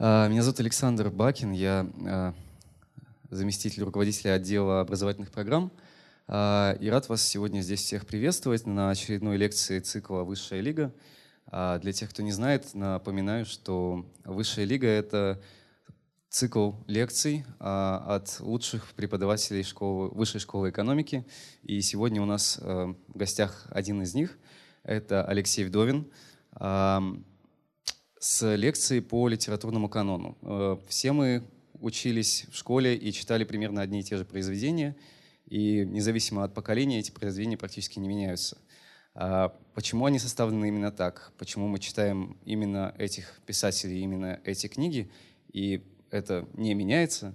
А, меня зовут Александр Бакин, я а, заместитель руководителя отдела образовательных программ. А, и рад вас сегодня здесь всех приветствовать на очередной лекции цикла «Высшая лига». Для тех, кто не знает, напоминаю, что «Высшая лига» — это цикл лекций от лучших преподавателей школы, высшей школы экономики. И сегодня у нас в гостях один из них — это Алексей Вдовин с лекцией по литературному канону. Э, все мы учились в школе и читали примерно одни и те же произведения, и независимо от поколения эти произведения практически не меняются. А почему они составлены именно так? Почему мы читаем именно этих писателей, именно эти книги, и это не меняется?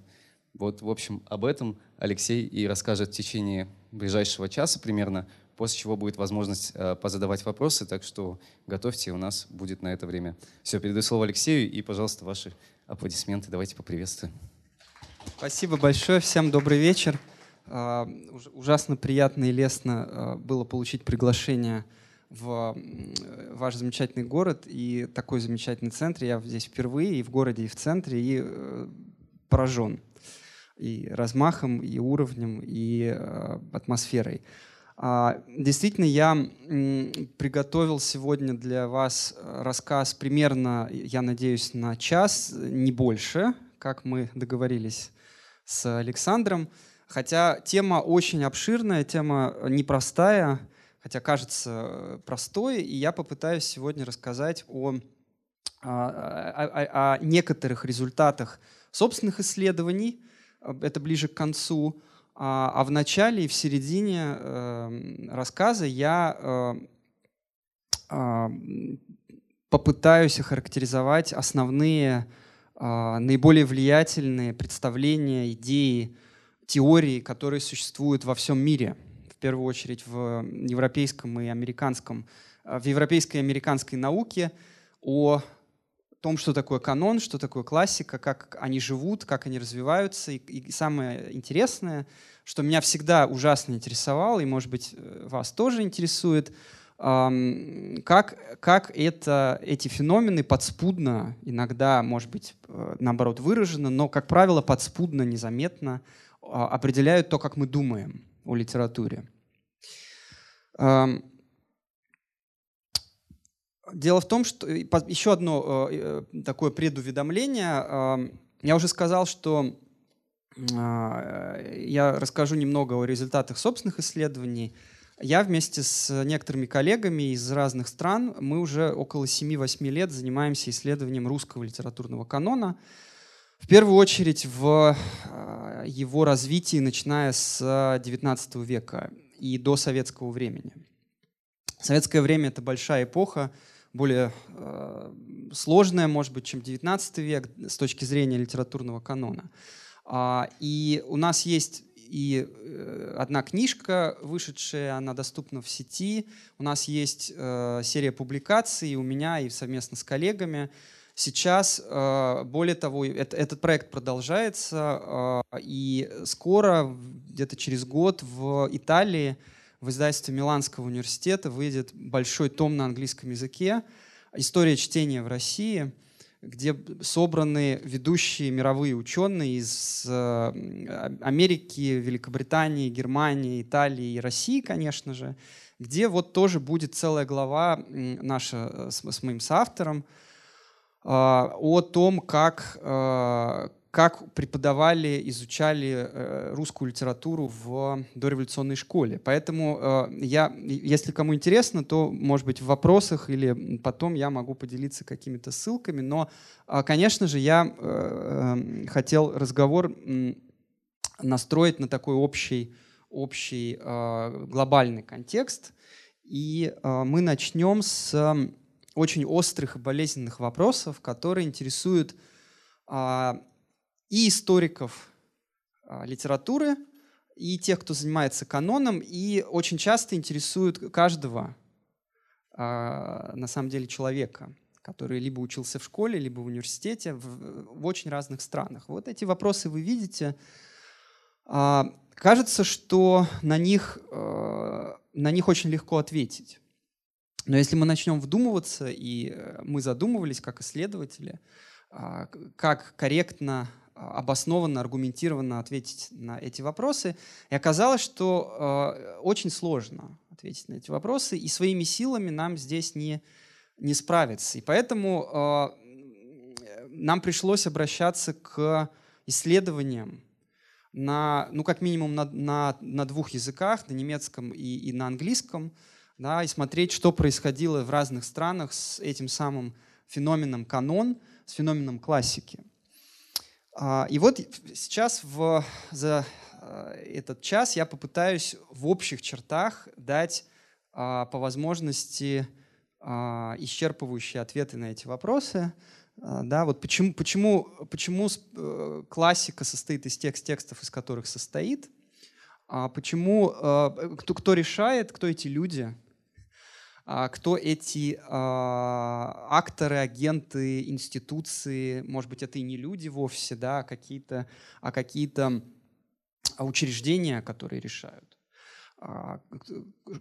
Вот, в общем, об этом Алексей и расскажет в течение ближайшего часа примерно, после чего будет возможность э, позадавать вопросы, так что готовьте, у нас будет на это время. Все, передаю слово Алексею, и, пожалуйста, ваши аплодисменты. Давайте поприветствуем. Спасибо большое, всем добрый вечер. А, ужасно приятно и лестно а, было получить приглашение в ваш замечательный город и такой замечательный центр. Я здесь впервые и в городе, и в центре, и э, поражен и размахом, и уровнем, и э, атмосферой. А, действительно, я приготовил сегодня для вас э, рассказ примерно, я надеюсь, на час, не больше, как мы договорились с Александром. Хотя тема очень обширная, тема непростая, хотя кажется э, простой, и я попытаюсь сегодня рассказать о, о, о, о некоторых результатах собственных исследований, это ближе к концу, а, а в начале и в середине э, рассказа я э, э, попытаюсь охарактеризовать основные, э, наиболее влиятельные представления, идеи, теории, которые существуют во всем мире, в первую очередь в европейском и американском, в европейской и американской науке о том, что такое канон, что такое классика, как они живут, как они развиваются. И, и самое интересное, что меня всегда ужасно интересовало, и, может быть, э, вас тоже интересует, эм, как, как это, эти феномены подспудно, иногда, может быть, э, наоборот, выражено, но, как правило, подспудно, незаметно э, определяют то, как мы думаем о литературе. Эм, Дело в том, что еще одно э, э, такое предуведомление. Я уже сказал, что а, я расскажу немного о результатах собственных исследований. Я вместе с некоторыми коллегами из разных стран, мы уже около 7-8 лет занимаемся исследованием русского литературного канона. В первую очередь в его развитии, начиная с XIX века и до советского времени. Советское время — это большая эпоха, более э, сложная, может быть, чем XIX век с точки зрения литературного канона. А, и у нас есть и э, одна книжка, вышедшая, она доступна в сети. У нас есть э, серия публикаций у меня и совместно с коллегами. Сейчас, более того, это, этот проект продолжается, и скоро, где-то через год, в Италии в издательстве Миланского университета выйдет большой том на английском языке «История чтения в России», где собраны ведущие мировые ученые из э, Америки, Великобритании, Германии, Италии и России, конечно же, где вот тоже будет целая глава наша э, с, с моим соавтором а, о том, как, э, как преподавали, изучали э, русскую литературу в дореволюционной школе. Поэтому э, я, если кому интересно, то, может быть, в вопросах или потом я могу поделиться какими-то ссылками. Но, а, конечно же, я э, хотел разговор настроить на такой общий, общий глобальный контекст. И мы начнем с очень острых и болезненных вопросов, которые интересуют а, и историков а, литературы, и тех, кто занимается каноном, и очень часто интересуют каждого, а, на самом деле, человека, который либо учился в школе, либо в университете в, в очень разных странах. Вот эти вопросы вы видите. А, кажется, что на них, на них очень легко ответить. Но если мы начнем вдумываться, и мы задумывались как исследователи, как корректно, обоснованно, аргументированно ответить на эти вопросы. И оказалось, что очень сложно ответить на эти вопросы, и своими силами нам здесь не, не справиться. И поэтому нам пришлось обращаться к исследованиям на, ну, как минимум на, на, на двух языках, на немецком и, и на английском, да, и смотреть, что происходило в разных странах с этим самым феноменом канон, с феноменом классики. А, и вот сейчас в, за а, этот час я попытаюсь в общих чертах дать а, по возможности исчерпывающие ответы на эти вопросы. Да, вот почему, почему, почему э, классика состоит из тех текстов, из которых состоит, почему, кто, кто решает, кто эти люди, кто эти а, акторы, агенты, институции, может быть, это и не люди вовсе, да, а какие-то, а какие-то учреждения, которые решают,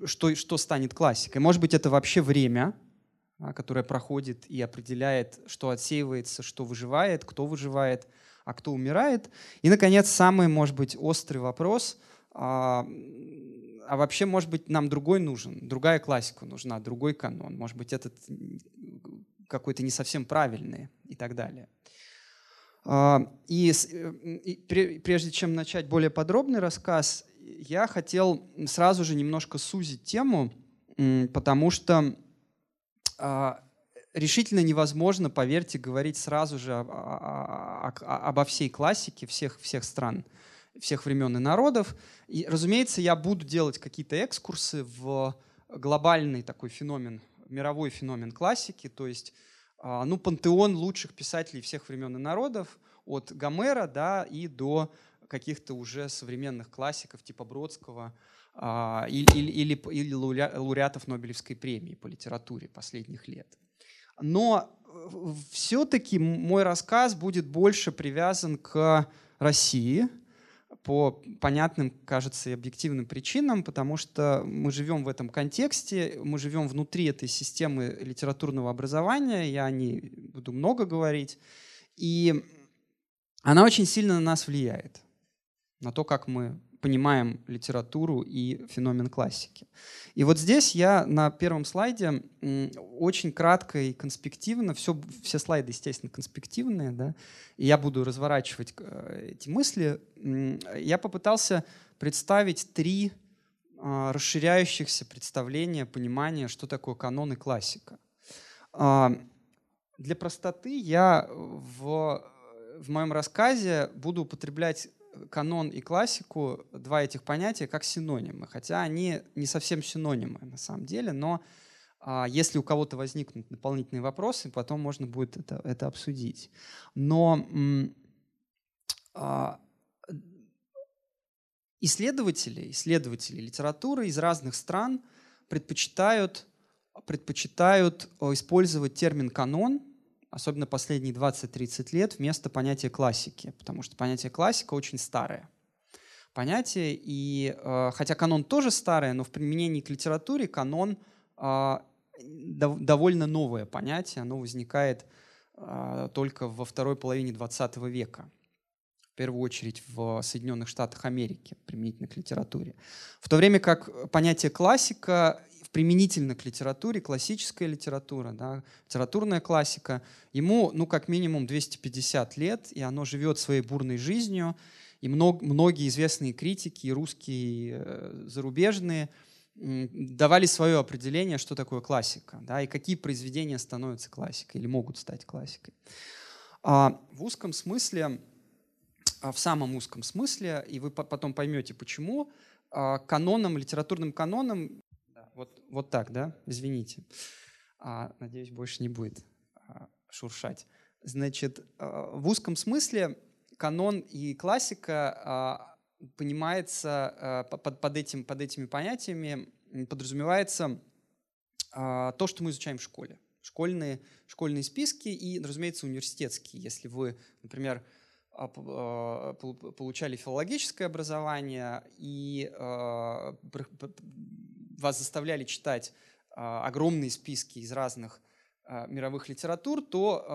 что, что станет классикой. Может быть, это вообще время, которое проходит и определяет, что отсеивается, что выживает, кто выживает, а кто умирает. И, наконец, самый, может быть, острый вопрос а вообще, может быть, нам другой нужен, другая классика нужна, другой канон, может быть, этот какой-то не совсем правильный и так далее. А, и, и прежде чем начать более подробный рассказ, я хотел сразу же немножко сузить тему, потому что а, решительно невозможно, поверьте, говорить сразу же обо всей классике всех, всех стран всех времен и народов. И, разумеется, я буду делать какие-то экскурсы в глобальный такой феномен, мировой феномен классики, то есть а, ну, пантеон лучших писателей всех времен и народов, от Гомера да, и до каких-то уже современных классиков типа Бродского а, или, или, или лауреатов Нобелевской премии по литературе последних лет. Но э, все-таки мой рассказ будет больше привязан к России – по понятным, кажется, и объективным причинам, потому что мы живем в этом контексте, мы живем внутри этой системы литературного образования, я о ней буду много говорить, и она очень сильно на нас влияет, на то, как мы понимаем литературу и феномен классики. И вот здесь я на первом слайде очень кратко и конспективно, все, все слайды, естественно, конспективные, да, и я буду разворачивать э, эти мысли, я попытался представить три а, расширяющихся представления, понимания, что такое канон и классика. А, для простоты я в, в моем рассказе буду употреблять канон и классику, два этих понятия, как синонимы. Хотя они не совсем синонимы на самом деле, но а, если у кого-то возникнут дополнительные вопросы, потом можно будет это, это обсудить. Но а, исследователи, исследователи литературы из разных стран предпочитают, предпочитают использовать термин «канон», особенно последние 20-30 лет, вместо понятия классики, потому что понятие классика очень старое понятие, и э, хотя канон тоже старое, но в применении к литературе канон э, довольно новое понятие, оно возникает э, только во второй половине 20 века, в первую очередь в Соединенных Штатах Америки, применительно к литературе. В то время как понятие классика применительно к литературе, классическая литература, да, литературная классика, ему, ну, как минимум 250 лет, и оно живет своей бурной жизнью, и мног, многие известные критики, русские, э, зарубежные, давали свое определение, что такое классика, да, и какие произведения становятся классикой или могут стать классикой. А в узком смысле, а в самом узком смысле, и вы потом поймете, почему, а, каноном, литературным каноном вот, вот так, да? Извините. А, надеюсь, больше не будет а, шуршать. Значит, а, в узком смысле канон и классика а, понимается а, под, под, этим, под этими понятиями, подразумевается то, что мы изучаем в школе. Школьные, школьные списки и, разумеется, университетские. Если вы, например, получали филологическое образование и вас заставляли читать огромные списки из разных э, мировых литератур, то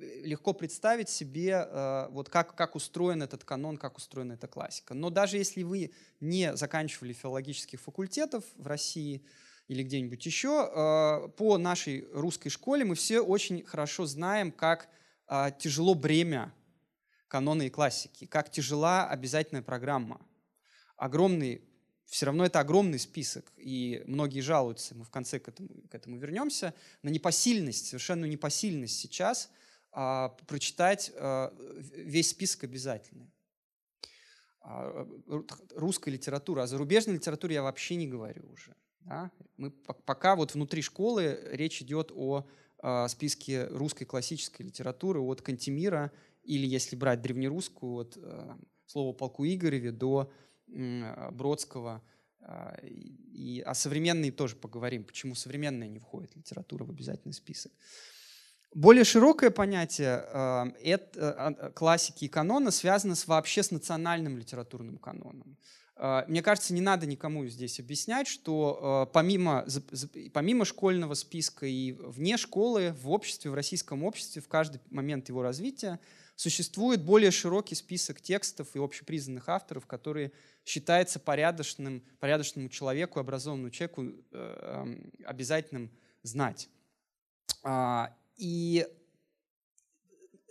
э, легко представить себе, вот как, как устроен этот канон, как устроена эта классика. Но даже если вы не заканчивали филологических факультетов в России или где-нибудь еще, по нашей русской школе мы все очень хорошо знаем, как тяжело бремя канона и классики, как тяжела обязательная программа. Огромный все равно это огромный список, и многие жалуются, мы в конце к этому, к этому вернемся, на непосильность, совершенную непосильность сейчас а, прочитать а, весь список обязательный. А, русская литература, а зарубежной литературе я вообще не говорю уже. Да? Мы, пока вот внутри школы речь идет о а, списке русской классической литературы от Кантемира или, если брать древнерусскую, от а, слова полку Игореве до Бродского. А, и о современной тоже поговорим, почему современная не входит литература в обязательный список. Более широкое понятие а, это, классики и канона связано с, вообще с национальным литературным каноном. Мне кажется, не надо никому здесь объяснять, что помимо, помимо школьного списка и вне школы, в обществе, в российском обществе, в каждый момент его развития существует более широкий список текстов и общепризнанных авторов, которые считается порядочным, порядочному человеку, образованному человеку э, эм, обязательным знать. А, и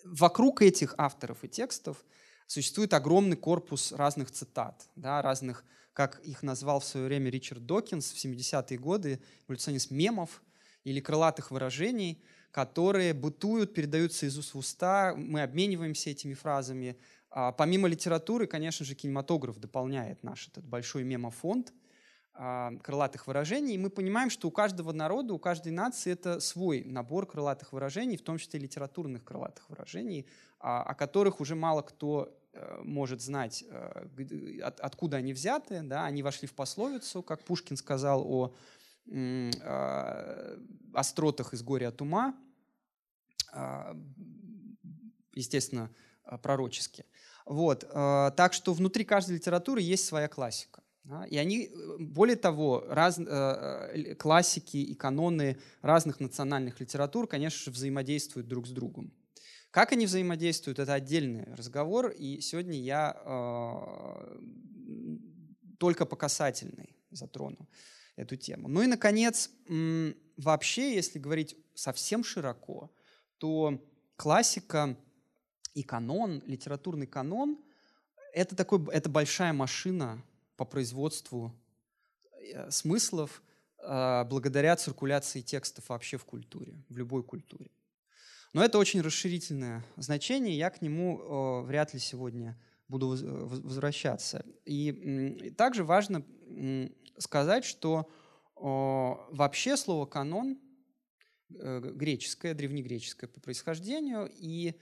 вокруг этих авторов и текстов существует огромный корпус разных цитат, да, разных, как их назвал в свое время Ричард Докинс в 70-е годы, эволюционист мемов или крылатых выражений – которые бытуют, передаются из уст в уста, мы обмениваемся этими фразами. А помимо литературы, конечно же, кинематограф дополняет наш этот большой мемофонд а, крылатых выражений. И мы понимаем, что у каждого народа, у каждой нации это свой набор крылатых выражений, в том числе литературных крылатых выражений, а, о которых уже мало кто э, может знать, э, откуда они взяты. Да? Они вошли в пословицу, как Пушкин сказал о остротах из горя от ума, а, естественно, а, пророчески. Вот. А, так что внутри каждой литературы есть своя классика. И они, более того, раз, э, классики и каноны разных национальных литератур, конечно же, взаимодействуют друг с другом. Как они взаимодействуют, это отдельный разговор, и сегодня я э, только по касательной затрону эту тему. Ну и, наконец, вообще, если говорить совсем широко, то классика и канон, литературный канон, это, такой, это большая машина по производству э, смыслов э, благодаря циркуляции текстов вообще в культуре, в любой культуре. Но это очень расширительное значение, я к нему э, вряд ли сегодня буду возвращаться. И также важно сказать, что вообще слово «канон» Э, греческое, древнегреческое по происхождению, и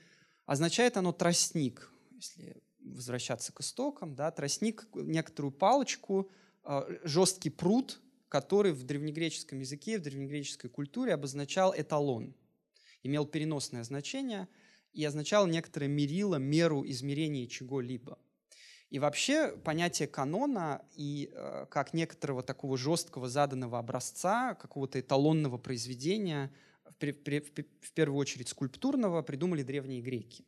означает оно тростник, если возвращаться к истокам, да, тростник, некоторую палочку, э, жесткий пруд, который в древнегреческом языке, в древнегреческой культуре обозначал эталон, имел переносное значение и означал некоторое мерило, меру измерения чего-либо. И вообще понятие канона и э, как некоторого такого жесткого заданного образца, какого-то эталонного произведения, в, в, в первую очередь скульптурного, придумали древние греки.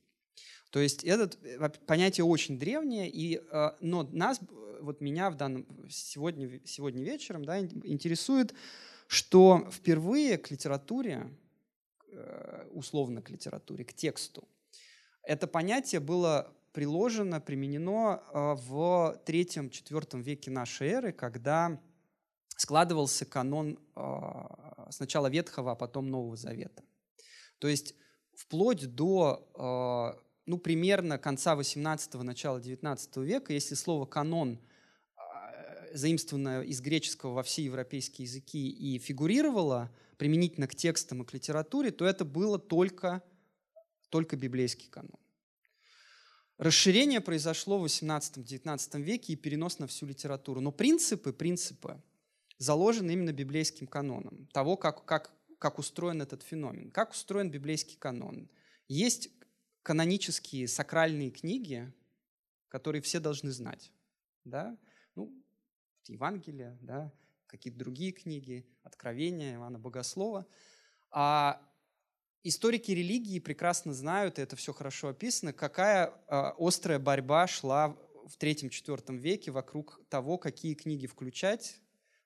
То есть это э, понятие очень древнее, и, э, но нас, вот меня в данном, сегодня, сегодня вечером да, интересует, что впервые к литературе, э, условно к литературе, к тексту, это понятие было приложено, применено а, в третьем-четвертом веке нашей эры, когда складывался канон а, сначала Ветхого, а потом Нового Завета. То есть вплоть до а, ну, примерно конца 18-го, начала 19 века, если слово «канон» заимствованное из греческого во все европейские языки и фигурировало применительно к текстам и к литературе, то это было только, только библейский канон. Расширение произошло в XVIII-XIX веке и перенос на всю литературу. Но принципы, принципы заложены именно библейским каноном, того, как, как, как устроен этот феномен. Как устроен библейский канон? Есть канонические сакральные книги, которые все должны знать. Да? Ну, Евангелие, да? какие-то другие книги, Откровения, Ивана Богослова. А историки религии прекрасно знают, и это все хорошо описано, какая э, острая борьба шла в третьем-четвертом веке вокруг того, какие книги включать,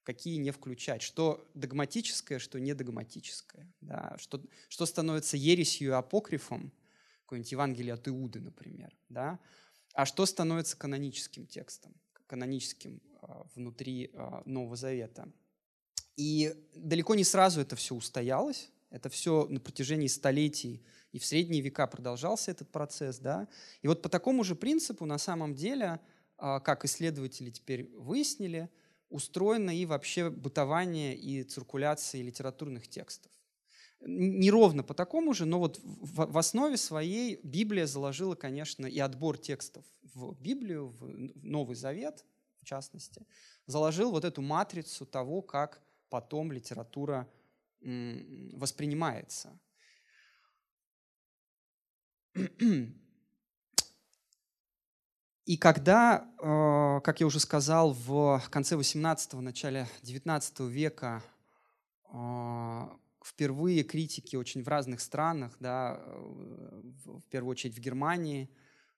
какие не включать, что догматическое, что не догматическое, да, что, что становится ересью и апокрифом, какое-нибудь Евангелие от Иуды, например, да, а что становится каноническим текстом, каноническим э, внутри э, Нового Завета. И далеко не сразу это все устоялось, это все на протяжении столетий и в средние века продолжался этот процесс. Да? И вот по такому же принципу на самом деле, а, как исследователи теперь выяснили, устроено и вообще бытование и циркуляция литературных текстов. Не ровно по такому же, но вот в, основе своей Библия заложила, конечно, и отбор текстов в Библию, в Новый Завет, в частности, заложил вот эту матрицу того, как потом литература воспринимается. И когда, э, как я уже сказал, в конце 18-го, начале 19 века э, впервые критики очень в разных странах, да, в первую очередь в Германии,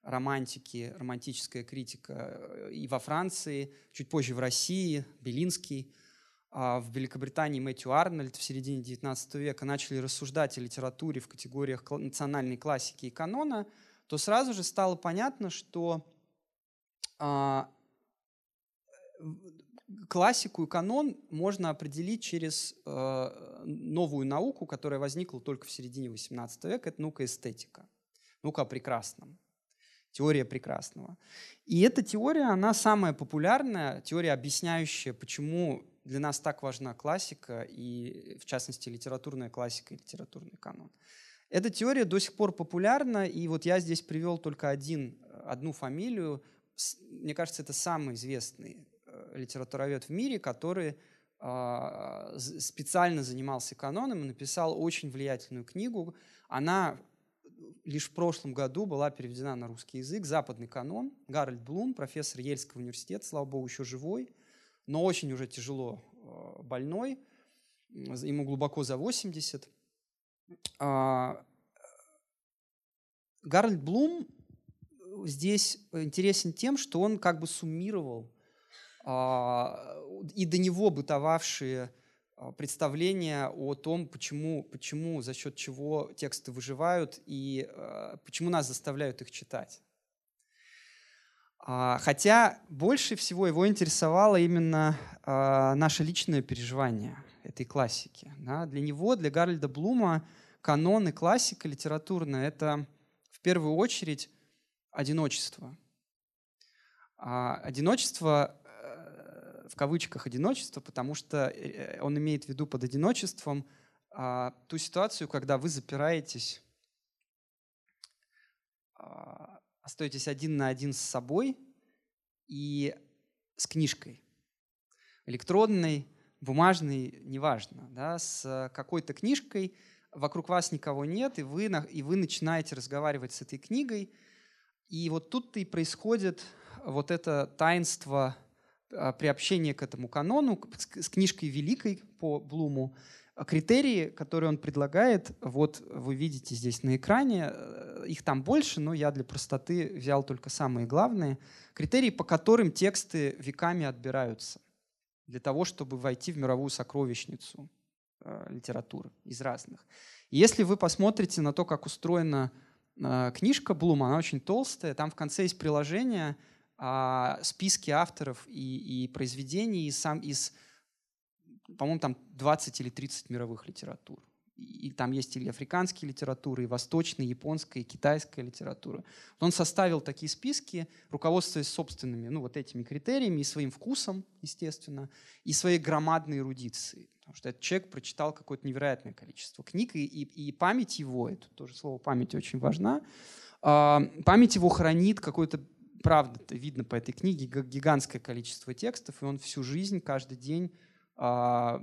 романтики, романтическая критика э, и во Франции, чуть позже в России, Белинский, в Великобритании Мэтью Арнольд в середине XIX века начали рассуждать о литературе в категориях национальной классики и канона, то сразу же стало понятно, что а, классику и канон можно определить через э, новую науку, которая возникла только в середине XVIII века, это наука эстетика, наука о прекрасном, теория прекрасного. И эта теория, она самая популярная, теория, объясняющая, почему для нас так важна классика и, в частности, литературная классика и литературный канон. Эта теория до сих пор популярна, и вот я здесь привел только один, одну фамилию. Мне кажется, это самый известный э, литературовед в мире, который а, специально занимался каноном и написал очень влиятельную книгу. Она лишь в прошлом году была переведена на русский язык. «Западный канон». Гарольд Блум, профессор Йельского университета, слава богу, еще живой – но очень уже тяжело э, больной, ему глубоко за 80. А, Гарольд Блум здесь интересен тем, что он как бы суммировал а, и до него бытовавшие а, представления о том, почему, почему, за счет чего тексты выживают и почему нас заставляют их читать. А, хотя больше всего его интересовало именно а, наше личное переживание этой классики. Для него, для Гарольда Блума, канон и классика литературная — это в первую очередь одиночество. А, одиночество э, в кавычках одиночество, потому что э, он имеет в виду под одиночеством ту ситуацию, когда вы запираетесь остаетесь один на один с собой и с книжкой. Электронной, бумажной, неважно. Да, с какой-то книжкой вокруг вас никого нет, и вы, и вы начинаете разговаривать с этой книгой. И вот тут-то и происходит вот это таинство а, приобщения к этому канону, с книжкой великой по Блуму, критерии, которые он предлагает, вот вы видите здесь на экране, э, их там больше, но я для простоты взял только самые главные. Критерии, по которым тексты веками отбираются для того, чтобы войти в мировую сокровищницу э, литературы из разных. И если вы посмотрите на то, как устроена э, книжка Блума, она очень толстая, там в конце есть приложение, э, списки авторов и, и произведений из, сам, из по-моему, там 20 или 30 мировых литератур. И там есть и африканские литературы, и восточная, и японская, и китайская литература. Он составил такие списки, руководствуясь собственными, ну, вот этими критериями, и своим вкусом, естественно, и своей громадной эрудицией. Потому что этот человек прочитал какое-то невероятное количество книг, и, и, и память его, это тоже слово память очень важна, э, память его хранит какое-то правда, видно по этой книге, гигантское количество текстов, и он всю жизнь, каждый день а, как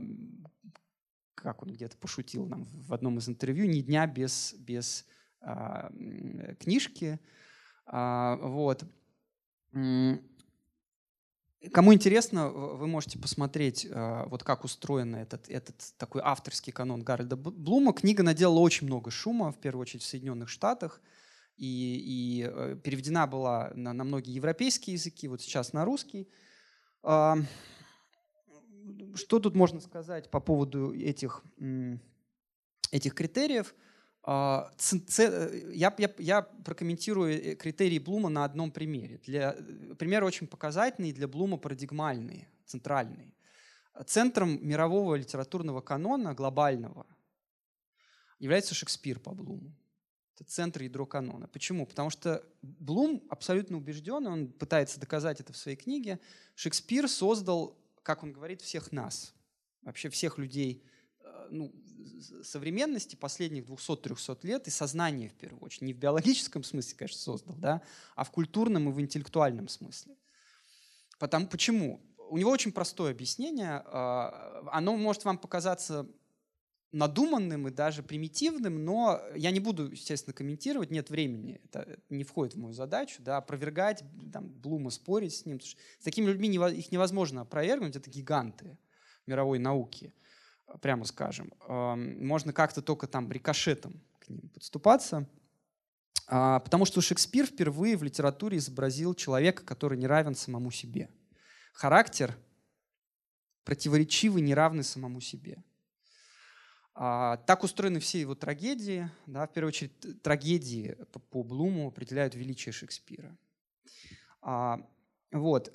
он где-то пошутил нам в одном из интервью, ни дня без, без а, книжки. А, вот. Кому интересно, вы можете посмотреть, вот как устроен этот, этот такой авторский канон Гарольда Блума. Книга наделала очень много шума, в первую очередь в Соединенных Штатах, и, и э, переведена была на, на многие европейские языки, вот сейчас на русский. Что тут можно сказать по поводу этих, этих критериев – а, э, я, я, я прокомментирую э, критерии Блума на одном примере. Для, э, пример очень показательный, для Блума парадигмальный, центральный. Центром мирового литературного канона, глобального, является Шекспир по Блуму. Это центр ядро канона. Почему? Потому что Блум абсолютно убежден, он пытается доказать это в своей книге, Шекспир создал, как он говорит, всех нас, вообще всех людей ну, современности последних 200-300 лет и сознание в первую очередь. Не в биологическом смысле, конечно, создал, да, а в культурном и в интеллектуальном смысле. Потому, почему? У него очень простое объяснение. А, оно может вам показаться надуманным и даже примитивным, но я не буду, естественно, комментировать, нет времени, это не входит в мою задачу, да, опровергать, там, Блума, спорить с ним. С такими людьми их невозможно опровергнуть, это гиганты мировой науки прямо скажем. Можно как-то только там рикошетом к ним подступаться. А, потому что Шекспир впервые в литературе изобразил человека, который не равен самому себе. Характер противоречивый, неравный самому себе. А, так устроены все его трагедии. Да, в первую очередь, трагедии по, по Блуму определяют величие Шекспира. А, вот.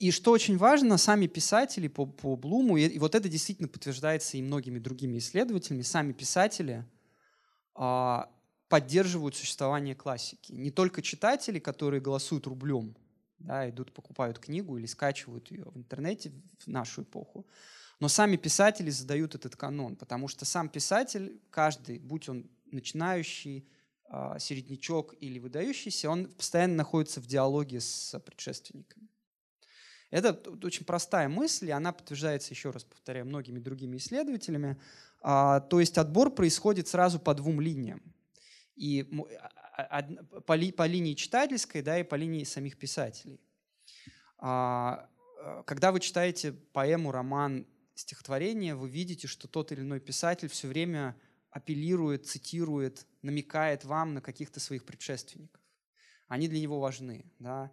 И что очень важно, сами писатели по, по Блуму, и, вот это действительно подтверждается и многими другими исследователями, сами писатели а, поддерживают существование классики. Не только читатели, которые голосуют рублем, да, идут, покупают книгу или скачивают ее в интернете в нашу эпоху, но сами писатели задают этот канон, потому что сам писатель, каждый, будь он начинающий, а, середнячок или выдающийся, он постоянно находится в диалоге с предшественниками. Это очень простая мысль, и она подтверждается, еще раз повторяю, многими другими исследователями. А, то есть отбор происходит сразу по двум линиям. И а, по, ли, по линии читательской, да, и по линии самих писателей. Когда вы читаете поэму, роман, стихотворение, вы видите, что тот или иной писатель все время апеллирует, цитирует, намекает вам на каких-то своих предшественников. Они для него важны. Да?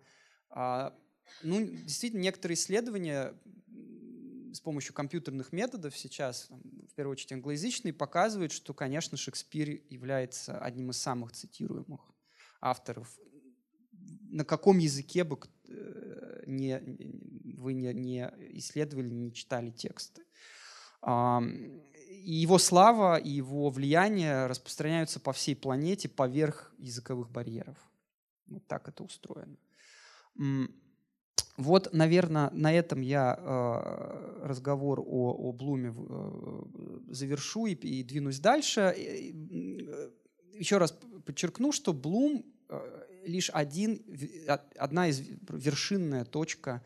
Ну, действительно, некоторые исследования с помощью компьютерных методов сейчас, в первую очередь англоязычные, показывают, что, конечно, Шекспир является одним из самых цитируемых авторов. На каком языке бы э, не, вы не, не исследовали, не читали тексты. И его слава и его влияние распространяются по всей планете поверх языковых барьеров. Вот так это устроено. Вот, наверное, на этом я э, разговор о, о Блуме э, завершу и, и двинусь дальше. Еще раз подчеркну, что Блум э, лишь один, одна из вершинная точка,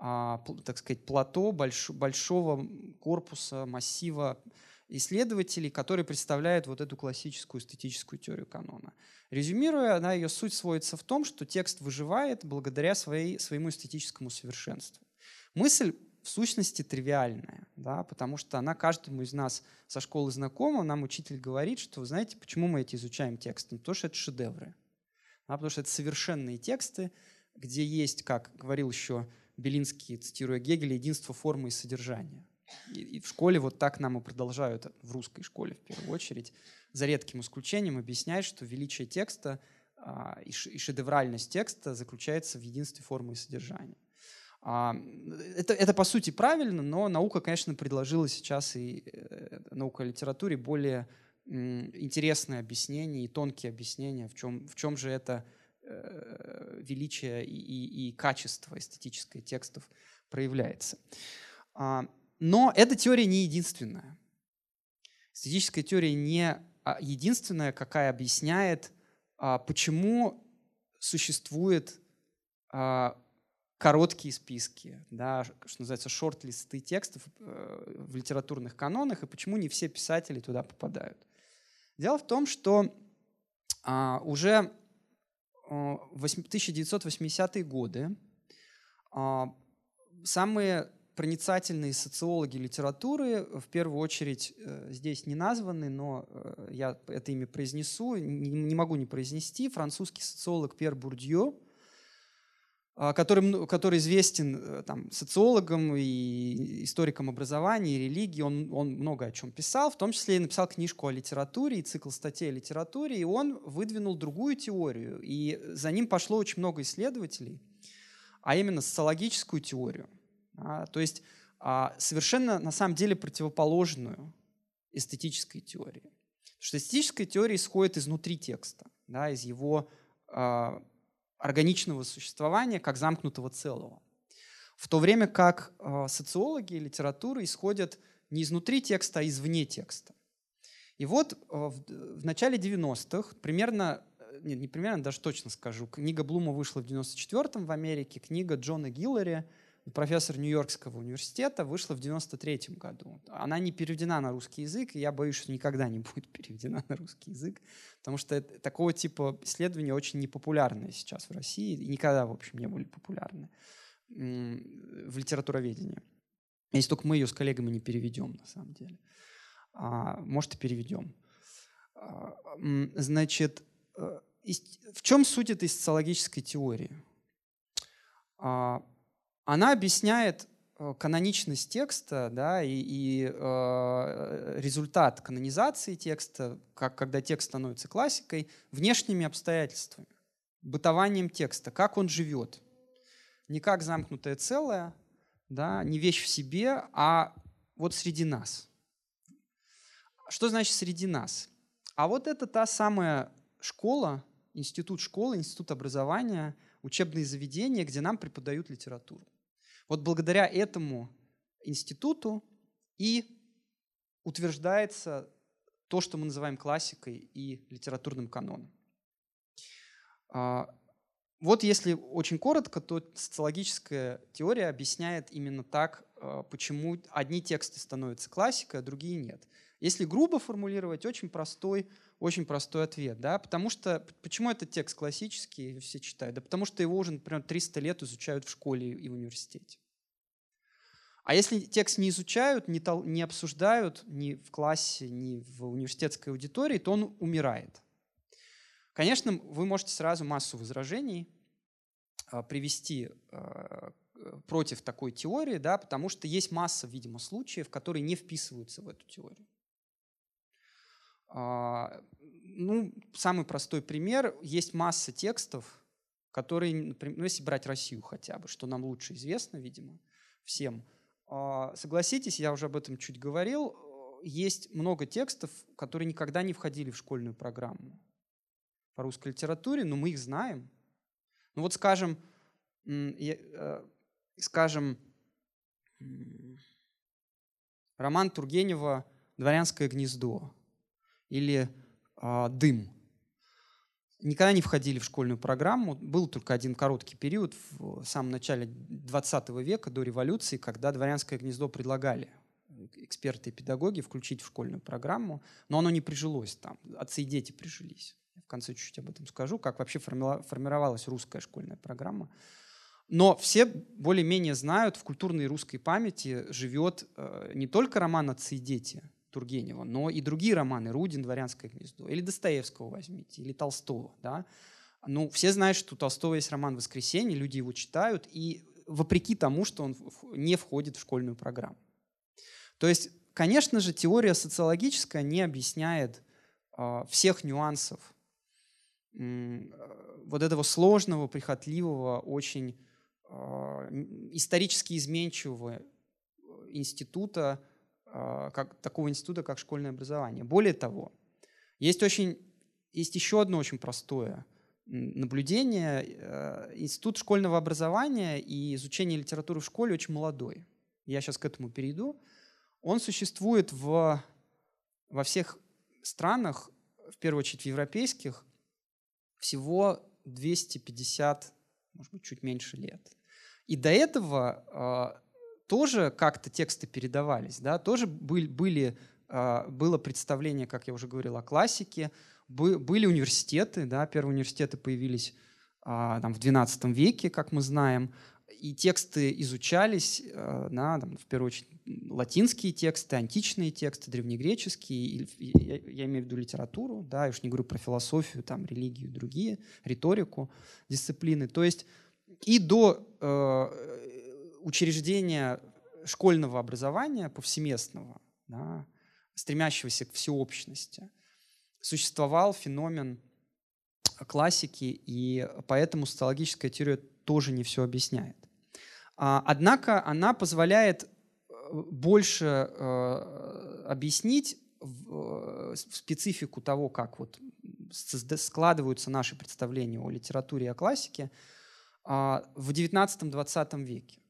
так сказать, плато больш, большого корпуса, массива исследователей, которые представляют вот эту классическую эстетическую теорию канона. Резюмируя, она, ее суть сводится в том, что текст выживает благодаря своей, своему эстетическому совершенству. Мысль в сущности тривиальная, да, потому что она каждому из нас со школы знакома. Нам учитель говорит, что, вы знаете, почему мы эти изучаем тексты? Потому что это шедевры. Да, потому что это совершенные тексты, где есть, как говорил еще Белинский, цитируя Гегеля, единство формы и содержания. И, и в школе вот так нам и продолжают, в русской школе в первую очередь, за редким исключением объяснять, что величие текста а, и, и шедевральность текста заключается в единстве формы и содержания. А, это, это по сути правильно, но наука, конечно, предложила сейчас и э, наука о литературе более интересные объяснения и тонкие объяснения, в чем, в чем же это величие и, и, и качество эстетическое текстов проявляется. А, но эта теория не единственная. Эстетическая теория не а, единственная, какая объясняет, а, почему существуют короткие списки, да, что называется шорт-листы текстов э, в литературных канонах, и почему не все писатели туда попадают. Дело в том, что уже 1980-е годы А, самые проницательные социологи литературы, в первую очередь э, здесь не названы, но э, я это имя произнесу, не могу не произнести, французский социолог Пьер Бурдье, который, который известен э, там, социологом и историком образования и религии. Он, он много о чем писал, в том числе и написал книжку о литературе и цикл статей о литературе, и он выдвинул другую теорию. И за ним пошло очень много исследователей, а именно социологическую теорию – а, то есть а, совершенно на самом деле противоположную эстетической теории. Потому что эстетическая теория исходит изнутри текста, да, из его а, органичного существования как замкнутого целого. В то время как а, социологи и литература исходят не изнутри текста, а извне текста. И вот в, в начале 90-х, примерно, э, нет, не примерно, даже точно скажу, книга Блума вышла в 94-м в Америке, книга Джона Гиллари – профессор Нью-Йоркского университета, вышла в 93 году. Она не переведена на русский язык, и я боюсь, что никогда не будет переведена на русский язык, потому что это, такого типа исследования очень непопулярные сейчас в России, и никогда, в общем, не были популярны в литературоведении. Если только мы ее с коллегами не переведем, на самом деле. А, может, и переведем. А, значит, э, в чем суть этой социологической теории? Она объясняет э, каноничность текста да, и, и э, результат канонизации текста, как, когда текст становится классикой, внешними обстоятельствами, бытованием текста, как он живет. Не как замкнутое целое, да, не вещь в себе, а вот среди нас. Что значит среди нас? А вот это та самая школа, институт школы, институт образования, учебные заведения, где нам преподают литературу. Вот благодаря этому институту и утверждается то, что мы называем классикой и литературным каноном. А, вот если очень коротко, то социологическая теория объясняет именно так, а, почему одни тексты становятся классикой, а другие нет. Если грубо формулировать, очень простой, очень простой ответ. Да? Потому что, почему этот текст классический, все читают? Да потому что его уже, например, 300 лет изучают в школе и в университете. А если текст не изучают, не, тол- не обсуждают ни в классе, ни в университетской аудитории, то он умирает. Конечно, вы можете сразу массу возражений э, привести э, против такой теории, да, потому что есть масса, видимо, случаев, которые не вписываются в эту теорию. Э, ну, самый простой пример. Есть масса текстов, которые, например, ну, если брать Россию хотя бы, что нам лучше известно, видимо, всем – а, согласитесь, я уже об этом чуть говорил, есть много текстов, которые никогда не входили в школьную программу по русской литературе, но мы их знаем. Ну вот скажем, э, скажем, роман Тургенева «Дворянское гнездо» или а, «Дым» никогда не входили в школьную программу. Был только один короткий период в самом начале 20 века, до революции, когда дворянское гнездо предлагали эксперты и педагоги включить в школьную программу, но оно не прижилось там. Отцы и дети прижились. В конце чуть-чуть об этом скажу, как вообще формировалась русская школьная программа. Но все более-менее знают, в культурной русской памяти живет э, не только роман «Отцы и дети», Тургенева, но и другие романы, Рудин, «Дворянское гнездо», или Достоевского возьмите, или Толстого. Да? Ну, все знают, что у Толстого есть роман «Воскресенье», люди его читают, и вопреки тому, что он не входит в школьную программу. То есть, конечно же, теория социологическая не объясняет э, всех нюансов э, вот этого сложного, прихотливого, очень э, исторически изменчивого института, как, такого института, как школьное образование. Более того, есть, очень, есть еще одно очень простое наблюдение. Э, институт школьного образования и изучения литературы в школе очень молодой. Я сейчас к этому перейду. Он существует в, во всех странах, в первую очередь в европейских, всего 250, может быть, чуть меньше лет. И до этого а, тоже как-то тексты передавались, да, тоже были, были, а, было представление, как я уже говорил, о классике, были университеты, да, первые университеты появились а, там, в XII веке, как мы знаем, и тексты изучались на, там, в первую очередь, латинские тексты, античные тексты, древнегреческие, я, я имею в виду литературу, да, я уж не говорю про философию, там, религию, другие, риторику, дисциплины. То есть и до э, учреждения школьного образования повсеместного, да, стремящегося к всеобщности, существовал феномен классики, и поэтому социологическая теория тоже не все объясняет. А, однако она позволяет э, больше э, объяснить э, специфику того, как вот складываются наши представления о литературе и о классике а, в XIX-XX веке.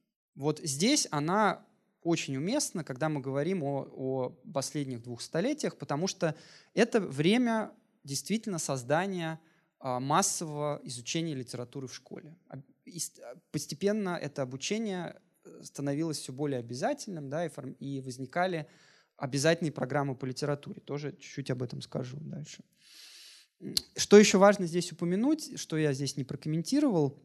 Вот здесь она очень уместна, когда мы говорим о, о последних двух столетиях, потому что это время действительно создания а, массового изучения литературы в школе. И постепенно это обучение э, становилось все более обязательным, да, и, форм, и возникали обязательные программы по литературе. Тоже чуть-чуть об этом скажу дальше. Что еще важно здесь упомянуть, что я здесь не прокомментировал,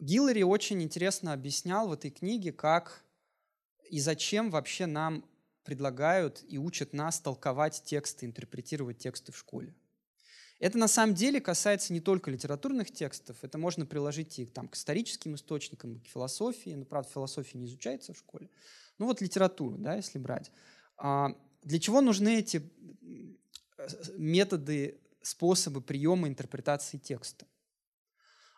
Гиллари очень интересно объяснял в этой книге, как и зачем вообще нам предлагают и учат нас толковать тексты, интерпретировать тексты в школе. Это на самом деле касается не только литературных текстов, это можно приложить и там, к историческим источникам, к философии, но, правда, философия не изучается в школе. Ну вот литературу, да, если брать. А для чего нужны эти методы, способы приема интерпретации текста?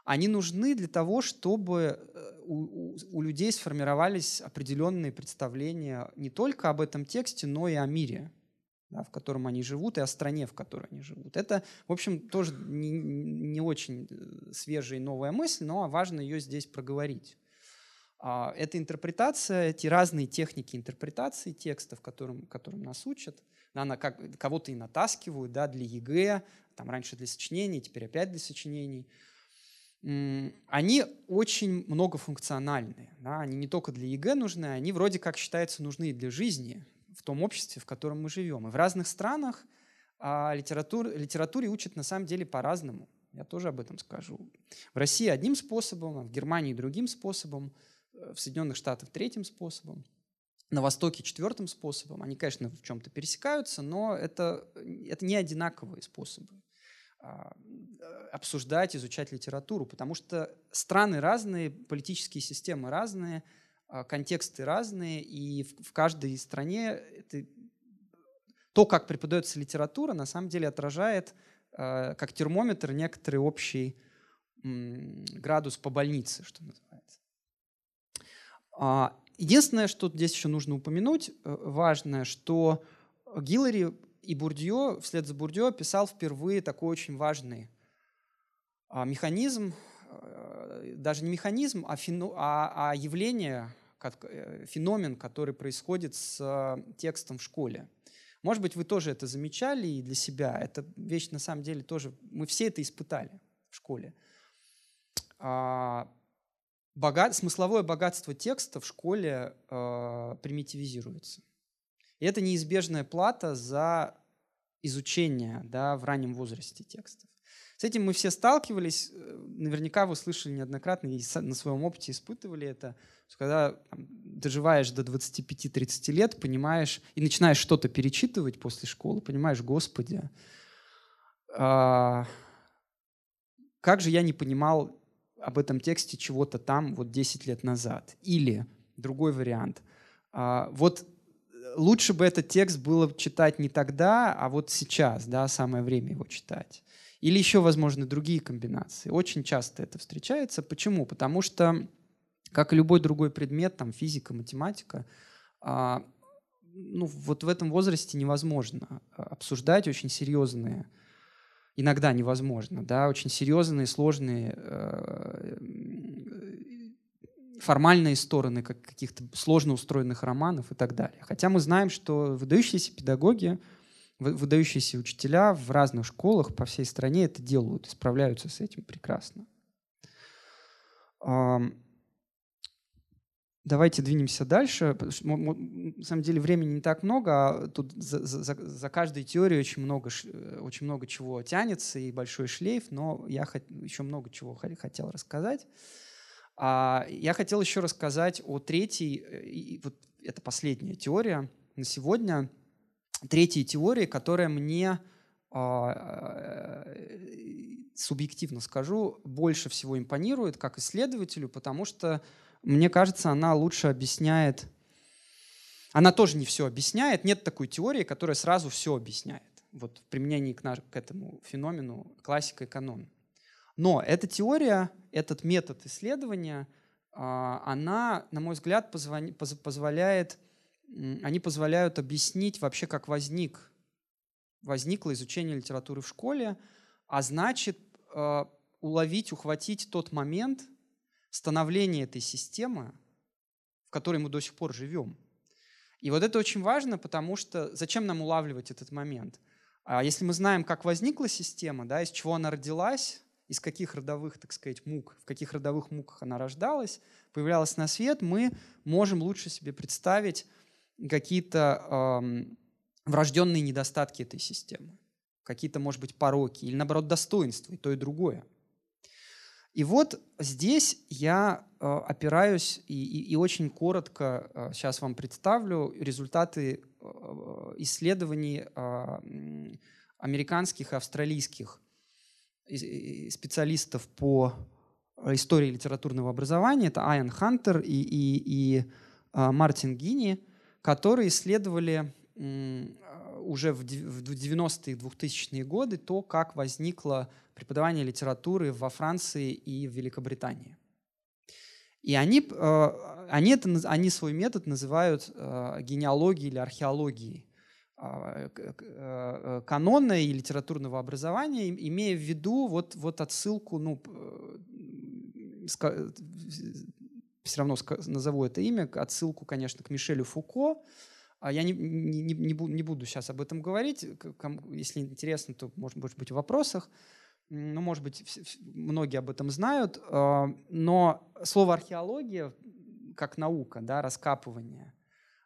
Они нужны для того, чтобы э, у, у, у людей сформировались определенные представления не только об этом тексте, но и о мире, да, в котором они живут, и о стране, в которой они живут. Это, в общем, тоже не, не очень э, свежая и новая мысль, но важно ее здесь проговорить. А, эта интерпретация, эти разные техники интерпретации текстов, которым, которым нас учат, да, на как, кого-то и натаскивают да, для ЕГЭ, там раньше для сочинений, теперь опять для сочинений, они очень многофункциональные. Да, они не только для ЕГЭ нужны, они вроде как считаются нужны и для жизни, в том обществе, в котором мы живем. И в разных странах а, литератур, литературе учат на самом деле по-разному. Я тоже об этом скажу. В России одним способом, а в Германии другим способом, э, в Соединенных Штатах третьим способом, на Востоке четвертым способом. Они, конечно, в чем-то пересекаются, но это, это не одинаковые способы обсуждать, изучать литературу, потому что страны разные, политические системы разные, а, контексты разные, и в, каждой стране это, то, как преподается литература, на самом деле отражает э, как термометр некоторый общий градус по больнице, что называется. А, единственное, что здесь еще нужно упомянуть, э, важное, что Гиллари и Бурдье, вслед за Бурдье, писал впервые такой очень важный а, механизм, э, даже не механизм, а, фено, а, а явление, Э, феномен, который происходит с э, текстом в школе. Может быть, вы тоже это замечали и для себя. Это вещь, на самом деле, тоже... Мы все это испытали в школе. А, богат, смысловое богатство текста в школе э, примитивизируется. И это неизбежная плата за изучение да, в раннем возрасте текстов. С этим мы все сталкивались, наверняка вы слышали неоднократно и на своем опыте испытывали это, когда там, доживаешь до 25-30 лет, понимаешь, и начинаешь что-то перечитывать после школы, понимаешь, Господи, а, как же я не понимал об этом тексте чего-то там вот 10 лет назад. Или другой вариант. А, вот лучше бы этот текст было читать не тогда, а вот сейчас, да, самое время его читать. Или еще, возможно, другие комбинации. Очень часто это встречается. Почему? Потому что как и любой другой предмет, там физика, математика, а, ну, вот в этом возрасте невозможно а, обсуждать очень серьезные, иногда невозможно, да, очень серьезные, сложные э, формальные стороны как каких-то сложно устроенных романов и так далее. Хотя мы знаем, что выдающиеся педагоги, выдающиеся учителя в разных школах по всей стране это делают, справляются с этим прекрасно. Давайте двинемся дальше. На самом деле времени не так много, а тут за, за, за каждой теорией очень много, э, очень много чего тянется и большой шлейф, но я еще много чего хотел рассказать. А я хотел еще рассказать о третьей, э, вот это последняя теория на сегодня, третьей теории, которая мне а, э, субъективно скажу, больше всего импонирует как исследователю, потому что мне кажется, она лучше объясняет... Она тоже не все объясняет. Нет такой теории, которая сразу все объясняет. Вот в применении к, к этому феномену классика и канон. Но эта теория, этот метод исследования, а, она, на мой взгляд, позволяет, они позволяют объяснить вообще, как возник, возникло изучение литературы в школе, а значит, а, уловить, ухватить тот момент, становления этой системы, в которой мы до сих пор живем. И вот это очень важно, потому что зачем нам улавливать этот момент? А если мы знаем, как возникла система, да, из чего она родилась, из каких родовых, так сказать, мук, в каких родовых муках она рождалась, появлялась на свет, мы можем лучше себе представить какие-то эм, врожденные недостатки этой системы, какие-то, может быть, пороки или, наоборот, достоинства, и то, и другое. И вот здесь я э, опираюсь и, и, и очень коротко э, сейчас вам представлю результаты э, исследований американских и австралийских специалистов по истории литературного образования. Это Айан Хантер и, и, и Мартин Гини, которые исследовали уже в 90-е 2000-е годы то, как возникло преподавание литературы во Франции и в Великобритании. И они, э, они, это, они свой метод называют э, генеалогией или археологией а, э, канона и литературного образования, имея в виду вот, вот отсылку, ну, все равно назову это имя, отсылку, конечно, к Мишелю Фуко, а я не, не, не, не буду сейчас об этом говорить. Если интересно, то, может, быть, в вопросах. Ну, может быть, многие об этом знают. А, но слово археология, как наука, да, раскапывание а,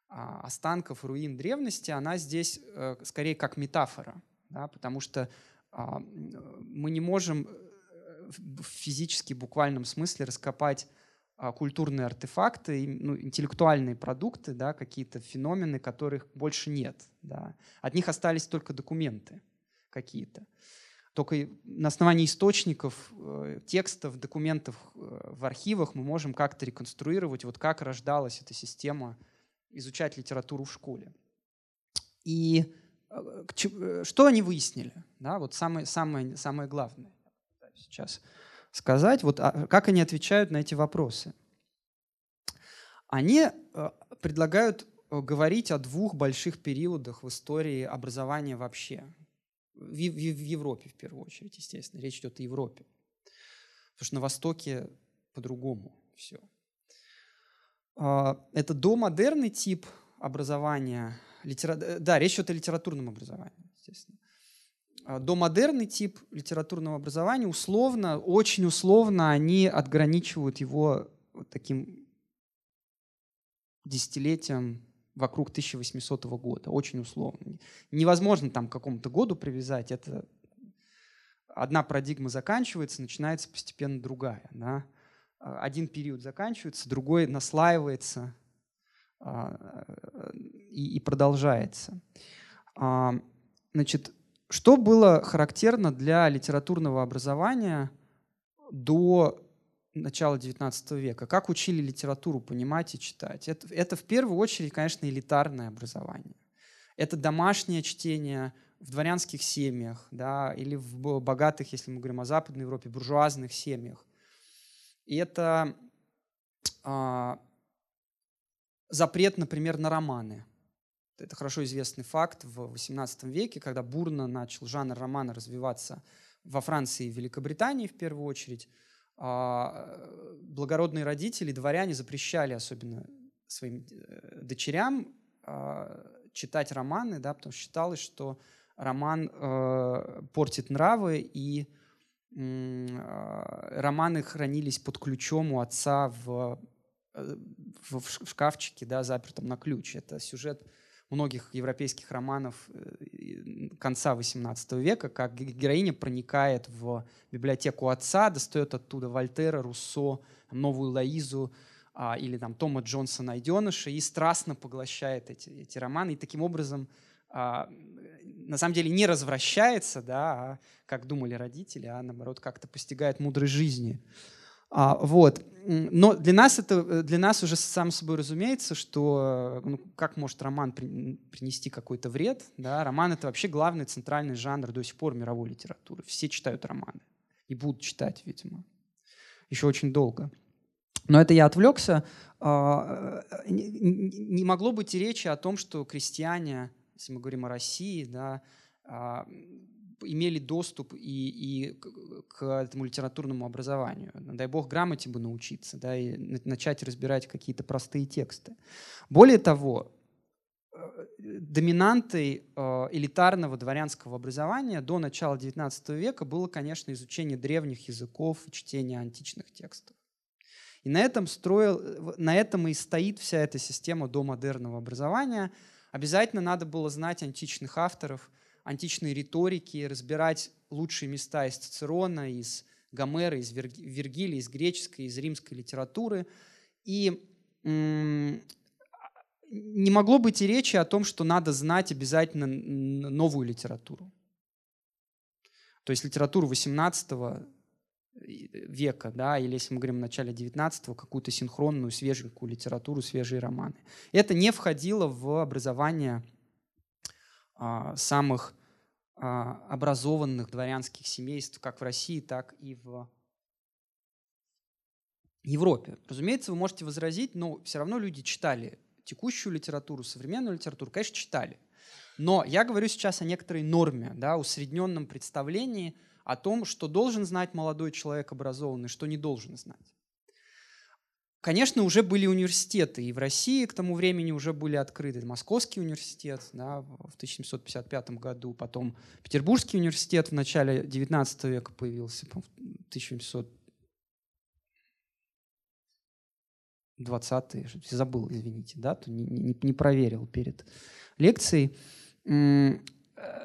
останков, руин древности, она здесь э, скорее как метафора. Да, потому что мы не можем э, в физически буквальном смысле раскопать а, культурные артефакты, ну, интеллектуальные продукты, да, какие-то феномены, которых больше нет. Да. От них остались только документы какие-то. Только на основании источников, э, текстов, документов в архивах мы можем как-то реконструировать, вот как рождалась эта система изучать литературу в школе. И э, что они выяснили? Да, вот самое, самое, самое главное сейчас – сказать, вот а, как они отвечают на эти вопросы. Они э, предлагают э, говорить о двух больших периодах в истории образования вообще. В Европе, в первую очередь, естественно. Речь идет о Европе. Потому что на Востоке по-другому все. А, это домодерный тип образования. Литера... Да, речь идет о литературном образовании, естественно. А, домодерный тип литературного образования, условно, очень условно они отграничивают его вот таким десятилетием вокруг 1800 года, очень условно. Невозможно там к какому-то году привязать, это одна парадигма заканчивается, начинается постепенно другая. Да? А, один период заканчивается, другой наслаивается а, и, и продолжается. Значит, что было характерно для литературного образования до начала XIX века? Как учили литературу понимать и читать? Это, это в первую очередь, конечно, элитарное образование. Это домашнее чтение в дворянских семьях да, или в богатых, если мы говорим о Западной Европе, буржуазных семьях. И это а, запрет, например, на романы – это хорошо известный факт в XVIII веке, когда бурно начал жанр романа развиваться во Франции и Великобритании в первую очередь. А, благородные родители, дворяне запрещали особенно своим э, дочерям а, читать романы, да, потому что считалось, что роман э, портит нравы, и романы хранились под ключом у отца в в, в шкафчике, да, запертом на ключ. Это сюжет многих европейских романов э, конца XVIII века, как героиня проникает в библиотеку отца, достает оттуда Вольтера, Руссо, новую Лоизу а, или там Тома Джонса «Найденыша» и страстно поглощает эти, эти романы. И таким образом а, на самом деле не развращается, да, а, как думали родители, а наоборот как-то постигает мудрость жизни. А, вот. Но для нас это э, для нас уже сам собой разумеется, что ну, как может роман при, принести какой-то вред? Да? Роман это вообще главный центральный жанр до сих пор мировой литературы. Все читают романы и будут читать, видимо, еще очень долго. Но это я отвлекся. А, э, не могло быть и речи о том, что крестьяне, если мы говорим о России, да, а, имели доступ и, и к этому литературному образованию. Дай бог грамоте бы научиться, да, и начать разбирать какие-то простые тексты. Более того, э, доминантой э, элитарного дворянского образования до начала XIX века было, конечно, изучение древних языков чтение античных текстов. И на этом, строил, на этом и стоит вся эта система до модерного образования. Обязательно надо было знать античных авторов – античной риторики, разбирать лучшие места из Цицерона, из Гомера, из Вергилия, из греческой, из римской литературы. И не могло быть и речи о том, что надо знать обязательно новую литературу. То есть литературу 18 века, да, или если мы говорим о начале 19-го, какую-то синхронную, свеженькую литературу, свежие романы. Это не входило в образование а, самых а, образованных дворянских семейств как в России, так и в Европе. Разумеется, вы можете возразить, но все равно люди читали текущую литературу, современную литературу, конечно, читали. Но я говорю сейчас о некоторой норме, да, усредненном представлении о том, что должен знать молодой человек образованный, что не должен знать. Конечно, уже были университеты, и в России к тому времени уже были открыты Московский университет да, в 1755 году, потом Петербургский университет в начале XIX века появился, в 1720 забыл, извините, дату, не, не, не проверил перед лекцией.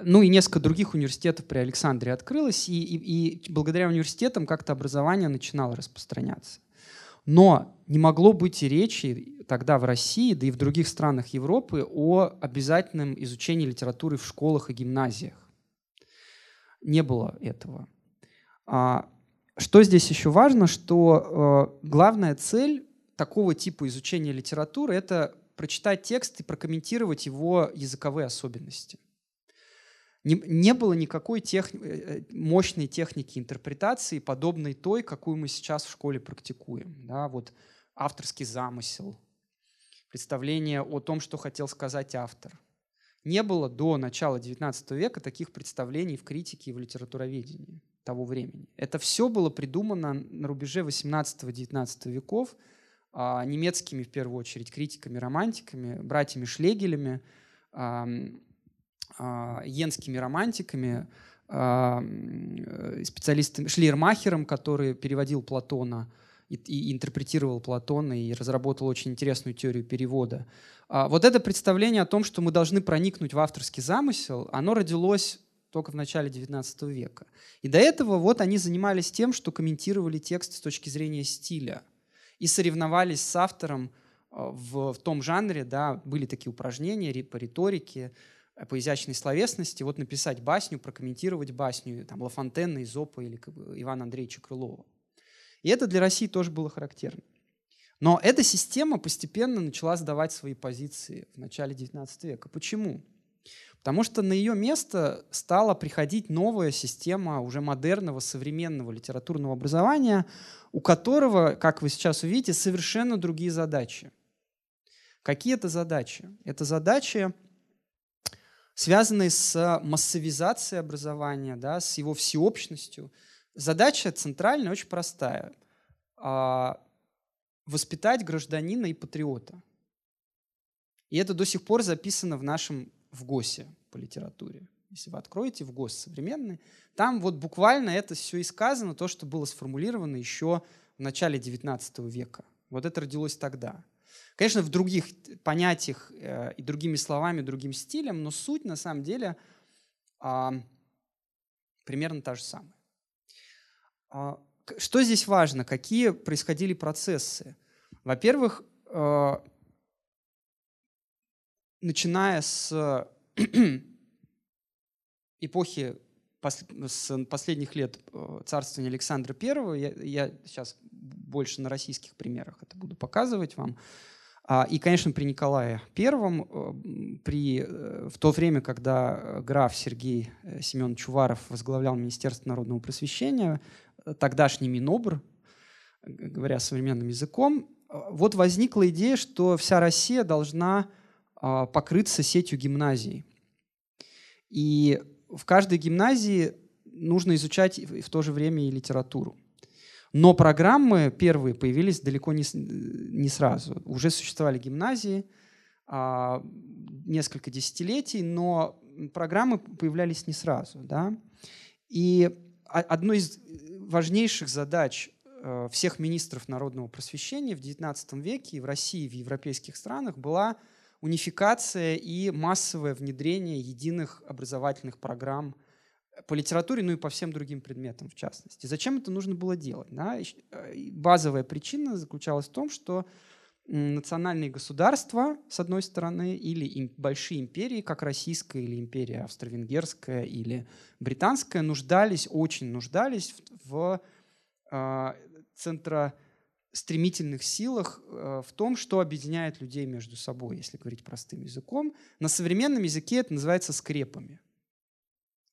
Ну и несколько других университетов при Александре открылось, и, и, и благодаря университетам как-то образование начинало распространяться. Но не могло быть и речи тогда в России, да и в других странах Европы о обязательном изучении литературы в школах и гимназиях. Не было этого. А, что здесь еще важно, что э, главная цель такого типа изучения литературы – это прочитать текст и прокомментировать его языковые особенности – не, не было никакой тех, э, э, мощной техники интерпретации, подобной той, какую мы сейчас в школе практикуем. Да, вот авторский замысел, представление о том, что хотел сказать автор. Не было до начала XIX века таких представлений в критике и в литературоведении того времени. Это все было придумано на рубеже XVIII-XIX веков а, немецкими, в первую очередь, критиками-романтиками, братьями Шлегелями, йенскими романтиками, а, специалистами Шлейермахером, который переводил Платона и, интерпретировал Платона и разработал очень интересную теорию перевода. А, вот это представление о том, что мы должны проникнуть в авторский замысел, оно родилось только в начале XIX века. И до этого вот они занимались тем, что комментировали текст с точки зрения стиля и соревновались с автором в, в том жанре, да, были такие упражнения по риторике, Э, по изящной словесности, вот написать басню, прокомментировать басню там, Лафонтена, Изопа или Ивана Андреевича Крылова. И это для России тоже было характерно. Но эта система постепенно начала сдавать свои позиции в начале XIX века. Почему? Потому что на ее место стала приходить новая система уже модерного, современного литературного образования, у которого, как вы сейчас увидите, совершенно другие задачи. Какие это задачи? Это задачи связанные с массовизацией образования, да, с его всеобщностью. Задача центральная очень простая а, – воспитать гражданина и патриота. И это до сих пор записано в нашем в ГОСе по литературе. Если вы откроете в ГОС современный, там вот буквально это все и сказано, то, что было сформулировано еще в начале XIX века Вот это родилось тогда. Конечно, в других понятиях э, и другими словами, другим стилем, но суть на самом деле э, примерно та же самая. Э, что здесь важно? Какие происходили процессы? Во-первых, э, начиная с эпохи с последних лет э, царствования Александра I, я, сейчас больше на российских примерах это буду показывать вам, а, и, конечно, при Николае Первом, э, при, э, в то время, когда граф Сергей Семен Чуваров возглавлял Министерство народного просвещения, тогдашний Минобр, говоря современным языком, вот возникла идея, что вся Россия должна а, покрыться сетью гимназий. И в каждой гимназии нужно изучать в то же время и литературу. Но программы первые появились далеко не, не сразу. Уже существовали гимназии а, несколько десятилетий, но программы появлялись не сразу. Да? И одной из важнейших задач э, всех министров народного просвещения в XIX веке и в России, и в европейских странах была унификация и массовое внедрение единых образовательных программ по литературе, ну и по всем другим предметам в частности. Зачем это нужно было делать? Да? Э, базовая причина заключалась в том, что национальные государства, с одной стороны, или им, большие империи, как Российская или империя Австро-Венгерская или Британская, нуждались, очень нуждались в, в э, центро стремительных силах э, в том, что объединяет людей между собой, если говорить простым языком. На современном языке это называется скрепами,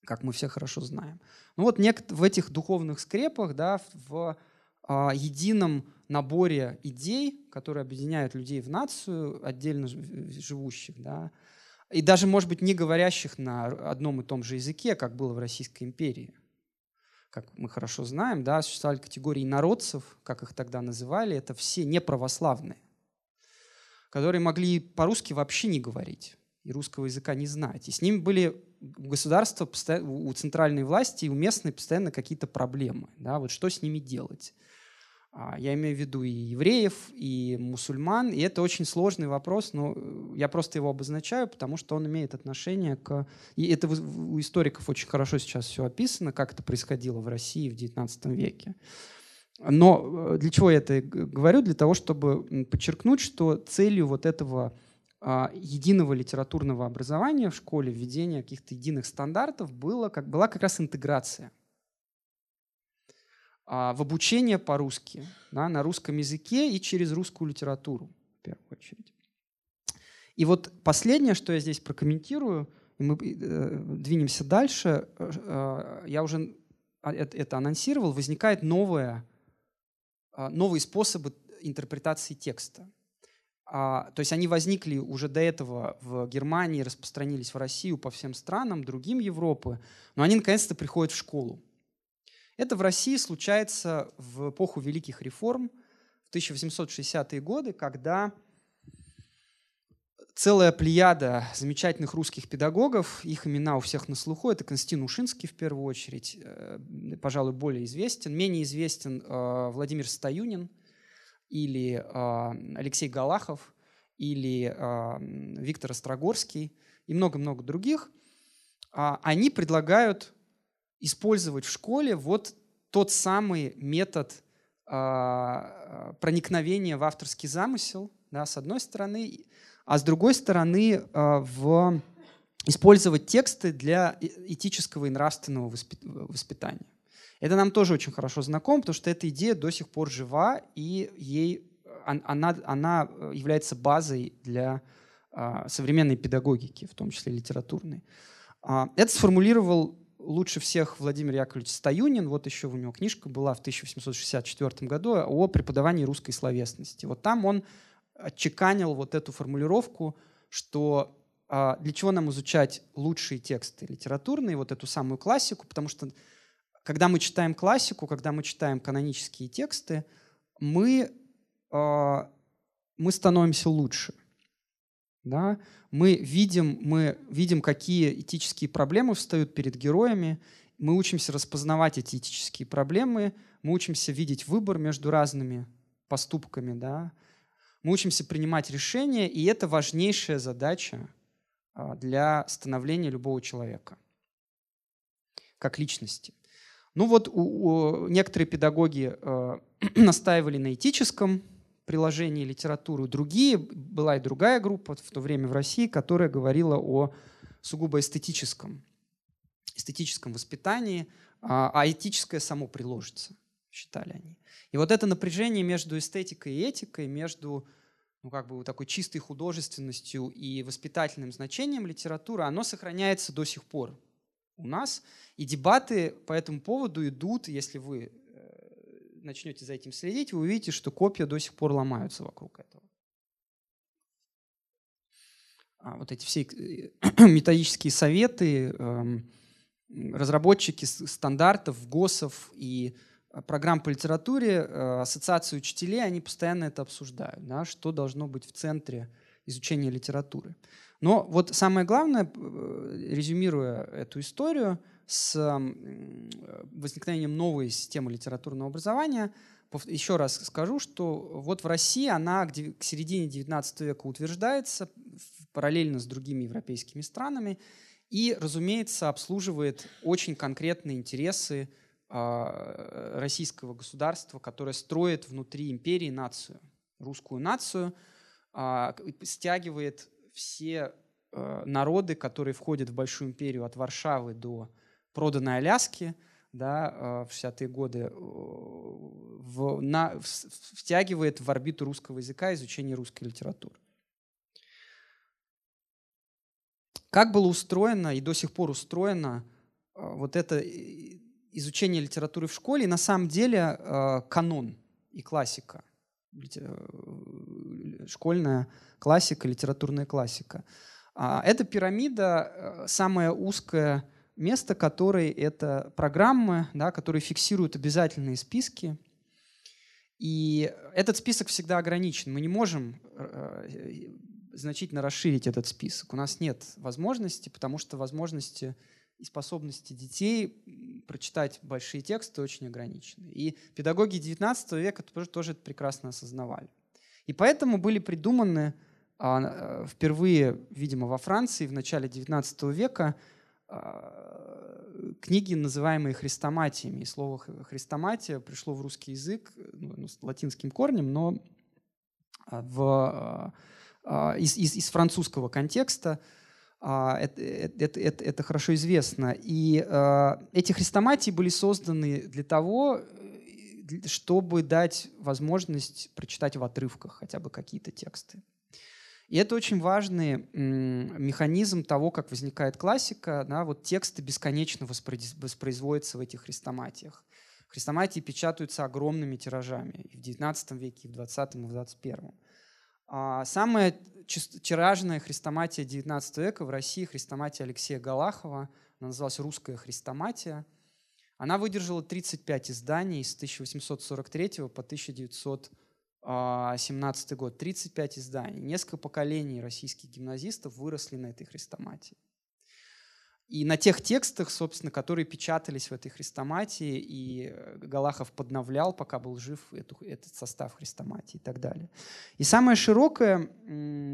как мы все хорошо знаем. Ну вот в этих духовных скрепах, да, в а, едином наборе идей, которые объединяют людей в нацию, отдельно живущих, да, и даже, может быть, не говорящих на одном и том же языке, как было в Российской империи – как мы хорошо знаем, да, существовали категории народцев, как их тогда называли, это все неправославные, которые могли по-русски вообще не говорить и русского языка не знать. И с ними были государства, у центральной власти и у местной постоянно какие-то проблемы. Да, вот что с ними делать? А, я имею в виду и евреев, и мусульман, и это очень сложный вопрос, но э, я просто его обозначаю, потому что он имеет отношение к... И это у историков очень хорошо сейчас все описано, как это происходило в России в XIX веке. Но э, для чего я это говорю? Для того, чтобы подчеркнуть, что целью вот этого единого литературного образования в школе, введения каких-то единых стандартов было, как, была как раз интеграция а, в обучение по-русски, да, на русском языке и через русскую литературу, в первую очередь. И вот последнее, что я здесь прокомментирую, и мы э, двинемся дальше, э, я уже это анонсировал, возникает новое, э, новые способы интерпретации текста. А, то есть они возникли уже до этого в Германии, распространились в Россию по всем странам, другим Европы, но они наконец-то приходят в школу. Это в России случается в эпоху великих реформ, в 1860-е годы, когда целая плеяда замечательных русских педагогов, их имена у всех на слуху, это Константин Ушинский в первую очередь, э, пожалуй, более известен. Менее известен э, Владимир Стоюнин или э, Алексей Галахов или Виктор Острогорский и много-много других. А они предлагают использовать в школе вот тот самый метод проникновения в авторский замысел, да, с одной стороны, а с другой стороны в использовать тексты для этического и нравственного воспитания. Это нам тоже очень хорошо знакомо, потому что эта идея до сих пор жива, и ей, она, она является базой для а, современной педагогики, в том числе литературной. А, это сформулировал лучше всех Владимир Яковлевич Стоюнин. Вот еще у него книжка была в 1864 году о преподавании русской словесности. Вот там он отчеканил вот эту формулировку, что а, для чего нам изучать лучшие тексты литературные, вот эту самую классику, потому что когда мы читаем классику, когда мы читаем канонические тексты, мы, а, мы становимся лучше. Да? Мы, видим, мы видим, какие этические проблемы встают перед героями, мы учимся распознавать эти этические проблемы, мы учимся видеть выбор между разными поступками, да, мы учимся принимать решения, и это важнейшая задача а, для становления любого человека как личности. Ну вот у, у, некоторые педагоги э, настаивали на этическом приложении литературы, другие, была и другая группа в то время в России, которая говорила о сугубо эстетическом, эстетическом воспитании, а, а этическое само приложится, считали они. И вот это напряжение между эстетикой и этикой, между ну, как бы такой чистой художественностью и воспитательным значением литературы, оно сохраняется до сих пор у нас. И дебаты по этому поводу идут, если вы э, начнете за этим следить, вы увидите, что копья до сих пор ломаются вокруг этого. А вот эти все э, методические советы, эм, разработчики стандартов, ГОСов и э, программ по литературе, ассоциации учителей, они постоянно это обсуждают, да, что должно быть в центре изучения литературы. Но вот самое главное, резюмируя эту историю, с возникновением новой системы литературного образования, еще раз скажу, что вот в России она к середине XIX века утверждается параллельно с другими европейскими странами и, разумеется, обслуживает очень конкретные интересы а, российского государства, которое строит внутри империи нацию, русскую нацию, а, стягивает все а, народы, которые входят в Большую империю от Варшавы до проданной Аляски да, э, в 60-е годы э, в, на, втягивает в орбиту русского языка изучение русской литературы. Как было устроено и до сих пор устроено э, вот это изучение литературы в школе, на самом деле канон и классика, школьная классика, литературная классика. А, эта пирамида самая узкая место, которое это программы, да, которые фиксируют обязательные списки. И этот список всегда ограничен. Мы не можем э, значительно расширить этот список. У нас нет возможности, потому что возможности и способности детей прочитать большие тексты очень ограничены. И педагоги XIX века тоже, тоже это прекрасно осознавали. И поэтому были придуманы впервые, видимо, во Франции в начале XIX века а, книги, называемые хрестоматиями. И слово хрестоматия пришло в русский язык ну, ну с латинским корнем, но а, в, а, из, из, из французского контекста это, это, это, это хорошо известно. И эти хрестоматии были созданы для того, чтобы дать возможность прочитать в отрывках хотя бы какие-то тексты. И это очень важный механизм того, как возникает классика. Да, вот тексты бесконечно воспроизводятся в этих хрестоматиях. Хрестоматии печатаются огромными тиражами и в XIX веке, и в XX, и в XXI. А самая тиражная хрестоматия XIX века в России, хрестоматия Алексея Галахова, она называлась «Русская хрестоматия». Она выдержала 35 изданий с 1843 по 1900 17 год, 35 изданий. Несколько поколений российских гимназистов выросли на этой хрестоматии. И на тех текстах, собственно, которые печатались в этой хрестоматии, и э, Галахов подновлял, пока был жив, эту, этот состав хрестоматии и так далее. И самое широкое,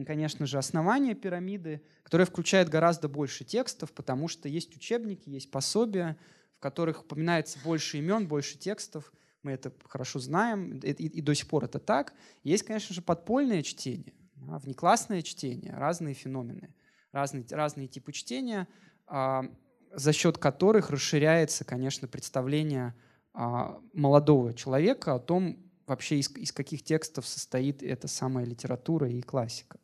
конечно же, основание пирамиды, которое включает гораздо больше текстов, потому что есть учебники, есть пособия, в которых упоминается больше имен, больше текстов – мы это хорошо знаем, и, и, и до сих пор это так. Есть, конечно же, подпольное чтение, да, внеклассное чтение, разные феномены, разные, разные типы чтения, а, за счет которых расширяется, конечно, представление а, молодого человека о том, вообще из, из каких текстов состоит эта самая литература и классика.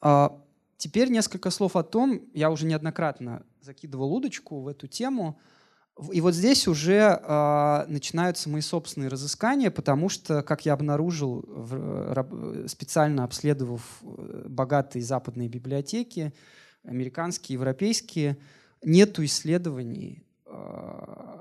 А, теперь несколько слов о том, я уже неоднократно закидывал удочку в эту тему, и вот здесь уже э, начинаются мои собственные разыскания, потому что, как я обнаружил, в, специально обследовав э, богатые западные библиотеки, американские, европейские, нету исследований, э,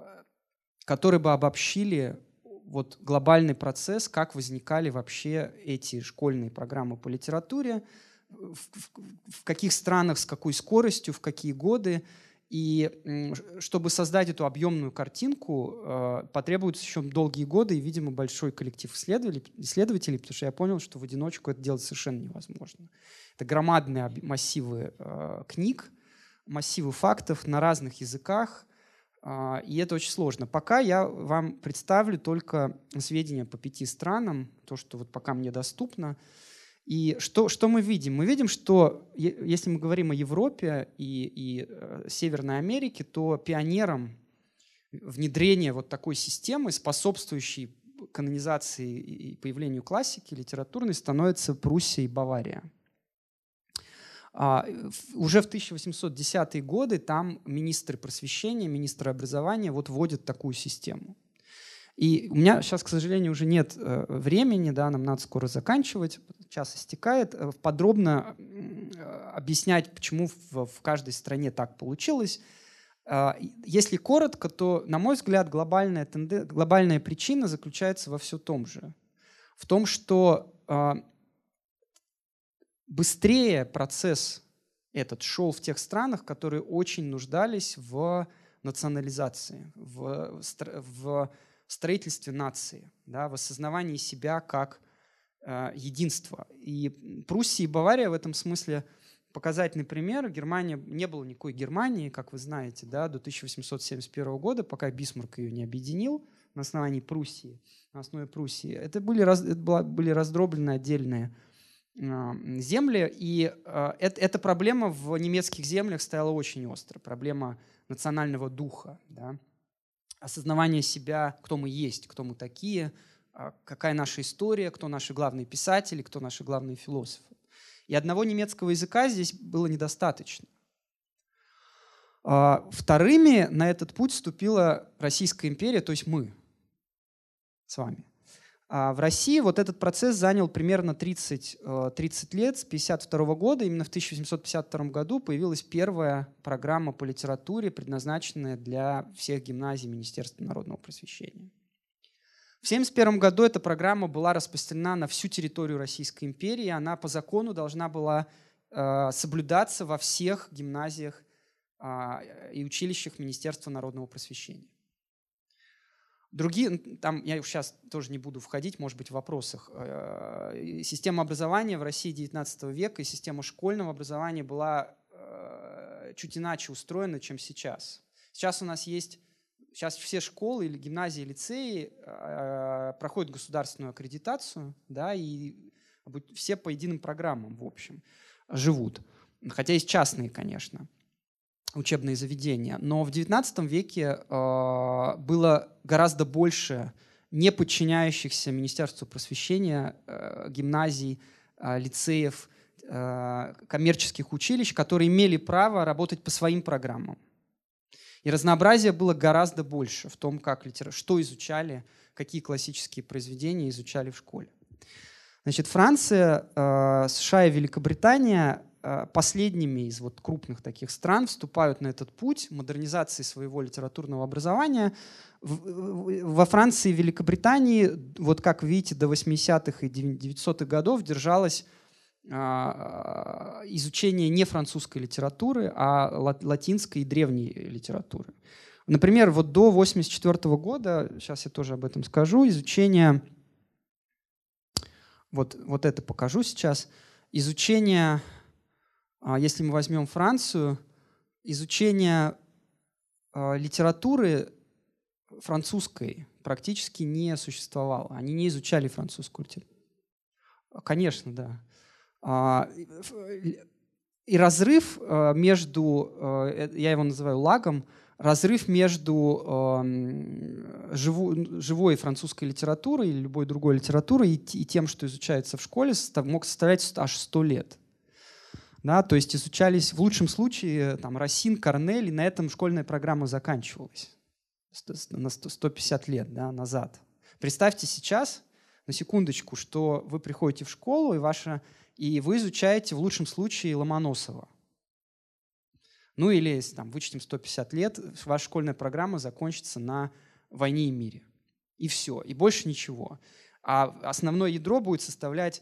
которые бы обобщили вот глобальный процесс, как возникали вообще эти школьные программы по литературе, в, в, в каких странах, с какой скоростью, в какие годы. И чтобы создать эту объемную картинку, э, потребуется еще долгие годы и, видимо, большой коллектив исследователей, потому что я понял, что в одиночку это делать совершенно невозможно. Это громадные массивы э, книг, массивы фактов на разных языках, э, и это очень сложно. Пока я вам представлю только сведения по пяти странам, то, что вот пока мне доступно. И что, что мы видим? Мы видим, что если мы говорим о Европе и, и э, Северной Америке, то пионером внедрения вот такой системы, способствующей канонизации и появлению классики литературной, становится Пруссия и Бавария. А, уже в 1810-е годы там министры просвещения, министры образования вот вводят такую систему. И у меня сейчас, к сожалению, уже нет э, времени, да, нам надо скоро заканчивать, час истекает, э, подробно э, объяснять, почему в, в каждой стране так получилось. Э, если коротко, то, на мой взгляд, глобальная, тенде... глобальная причина заключается во все том же. В том, что э, быстрее процесс этот шел в тех странах, которые очень нуждались в национализации, в, в строительстве нации, да, в осознавании себя как э, единства. И Пруссия и Бавария в этом смысле показательный пример. Германия, не было никакой Германии, как вы знаете, да, до 1871 года, пока Бисмарк ее не объединил на основании Пруссии, на основе Пруссии. Это были, раз, это была, были раздроблены отдельные э, земли, и э, эта проблема в немецких землях стояла очень остро, проблема национального духа. Да осознавание себя, кто мы есть, кто мы такие, а, какая наша история, кто наши главные писатели, кто наши главные философы. И одного немецкого языка здесь было недостаточно. А, вторыми на этот путь вступила Российская империя, то есть мы с вами. А в России вот этот процесс занял примерно 30, 30 э, лет. С 1952 года, именно в 1852 году, появилась первая программа по литературе, предназначенная для всех гимназий Министерства народного просвещения. В 1971 году эта программа была распространена на всю территорию Российской империи. Она по закону должна была э, соблюдаться во всех гимназиях э, и училищах Министерства народного просвещения. Другие, там я сейчас тоже не буду входить, может быть, в вопросах. Э, система образования в России XIX века и система школьного образования была э, чуть иначе устроена, чем сейчас. Сейчас у нас есть, сейчас все школы или гимназии, лицеи э, проходят государственную аккредитацию, да, и все по единым программам, в общем, живут. Хотя есть частные, конечно учебные заведения. Но в XIX веке э, было гораздо больше не подчиняющихся Министерству просвещения э, гимназий, э, лицеев, э, коммерческих училищ, которые имели право работать по своим программам. И разнообразие было гораздо больше в том, как литера... что изучали, какие классические произведения изучали в школе. Значит, Франция, США и Великобритания последними из вот крупных таких стран вступают на этот путь модернизации своего литературного образования. Во Франции и Великобритании, вот как видите, до 80-х и 900-х годов держалось а, изучение не французской литературы, а латинской и древней литературы. Например, вот до 1984 года, сейчас я тоже об этом скажу, изучение, вот, вот это покажу сейчас, изучение если мы возьмем Францию, изучение а, литературы французской практически не существовало. Они не изучали французскую литературу. Конечно, да. А, и разрыв между, э, я его называю лагом, разрыв между живой французской литературой или любой другой литературой и тем, что изучается в школе, мог составлять аж сто лет. Да, то есть изучались в лучшем случае там, Росин, Корнель, и на этом школьная программа заканчивалась на 150 лет да, назад. Представьте сейчас, на секундочку, что вы приходите в школу, и, ваша, и вы изучаете в лучшем случае Ломоносова. Ну или, если там, вычтем 150 лет, ваша школьная программа закончится на «Войне и мире». И все, и больше ничего. А основное ядро будет составлять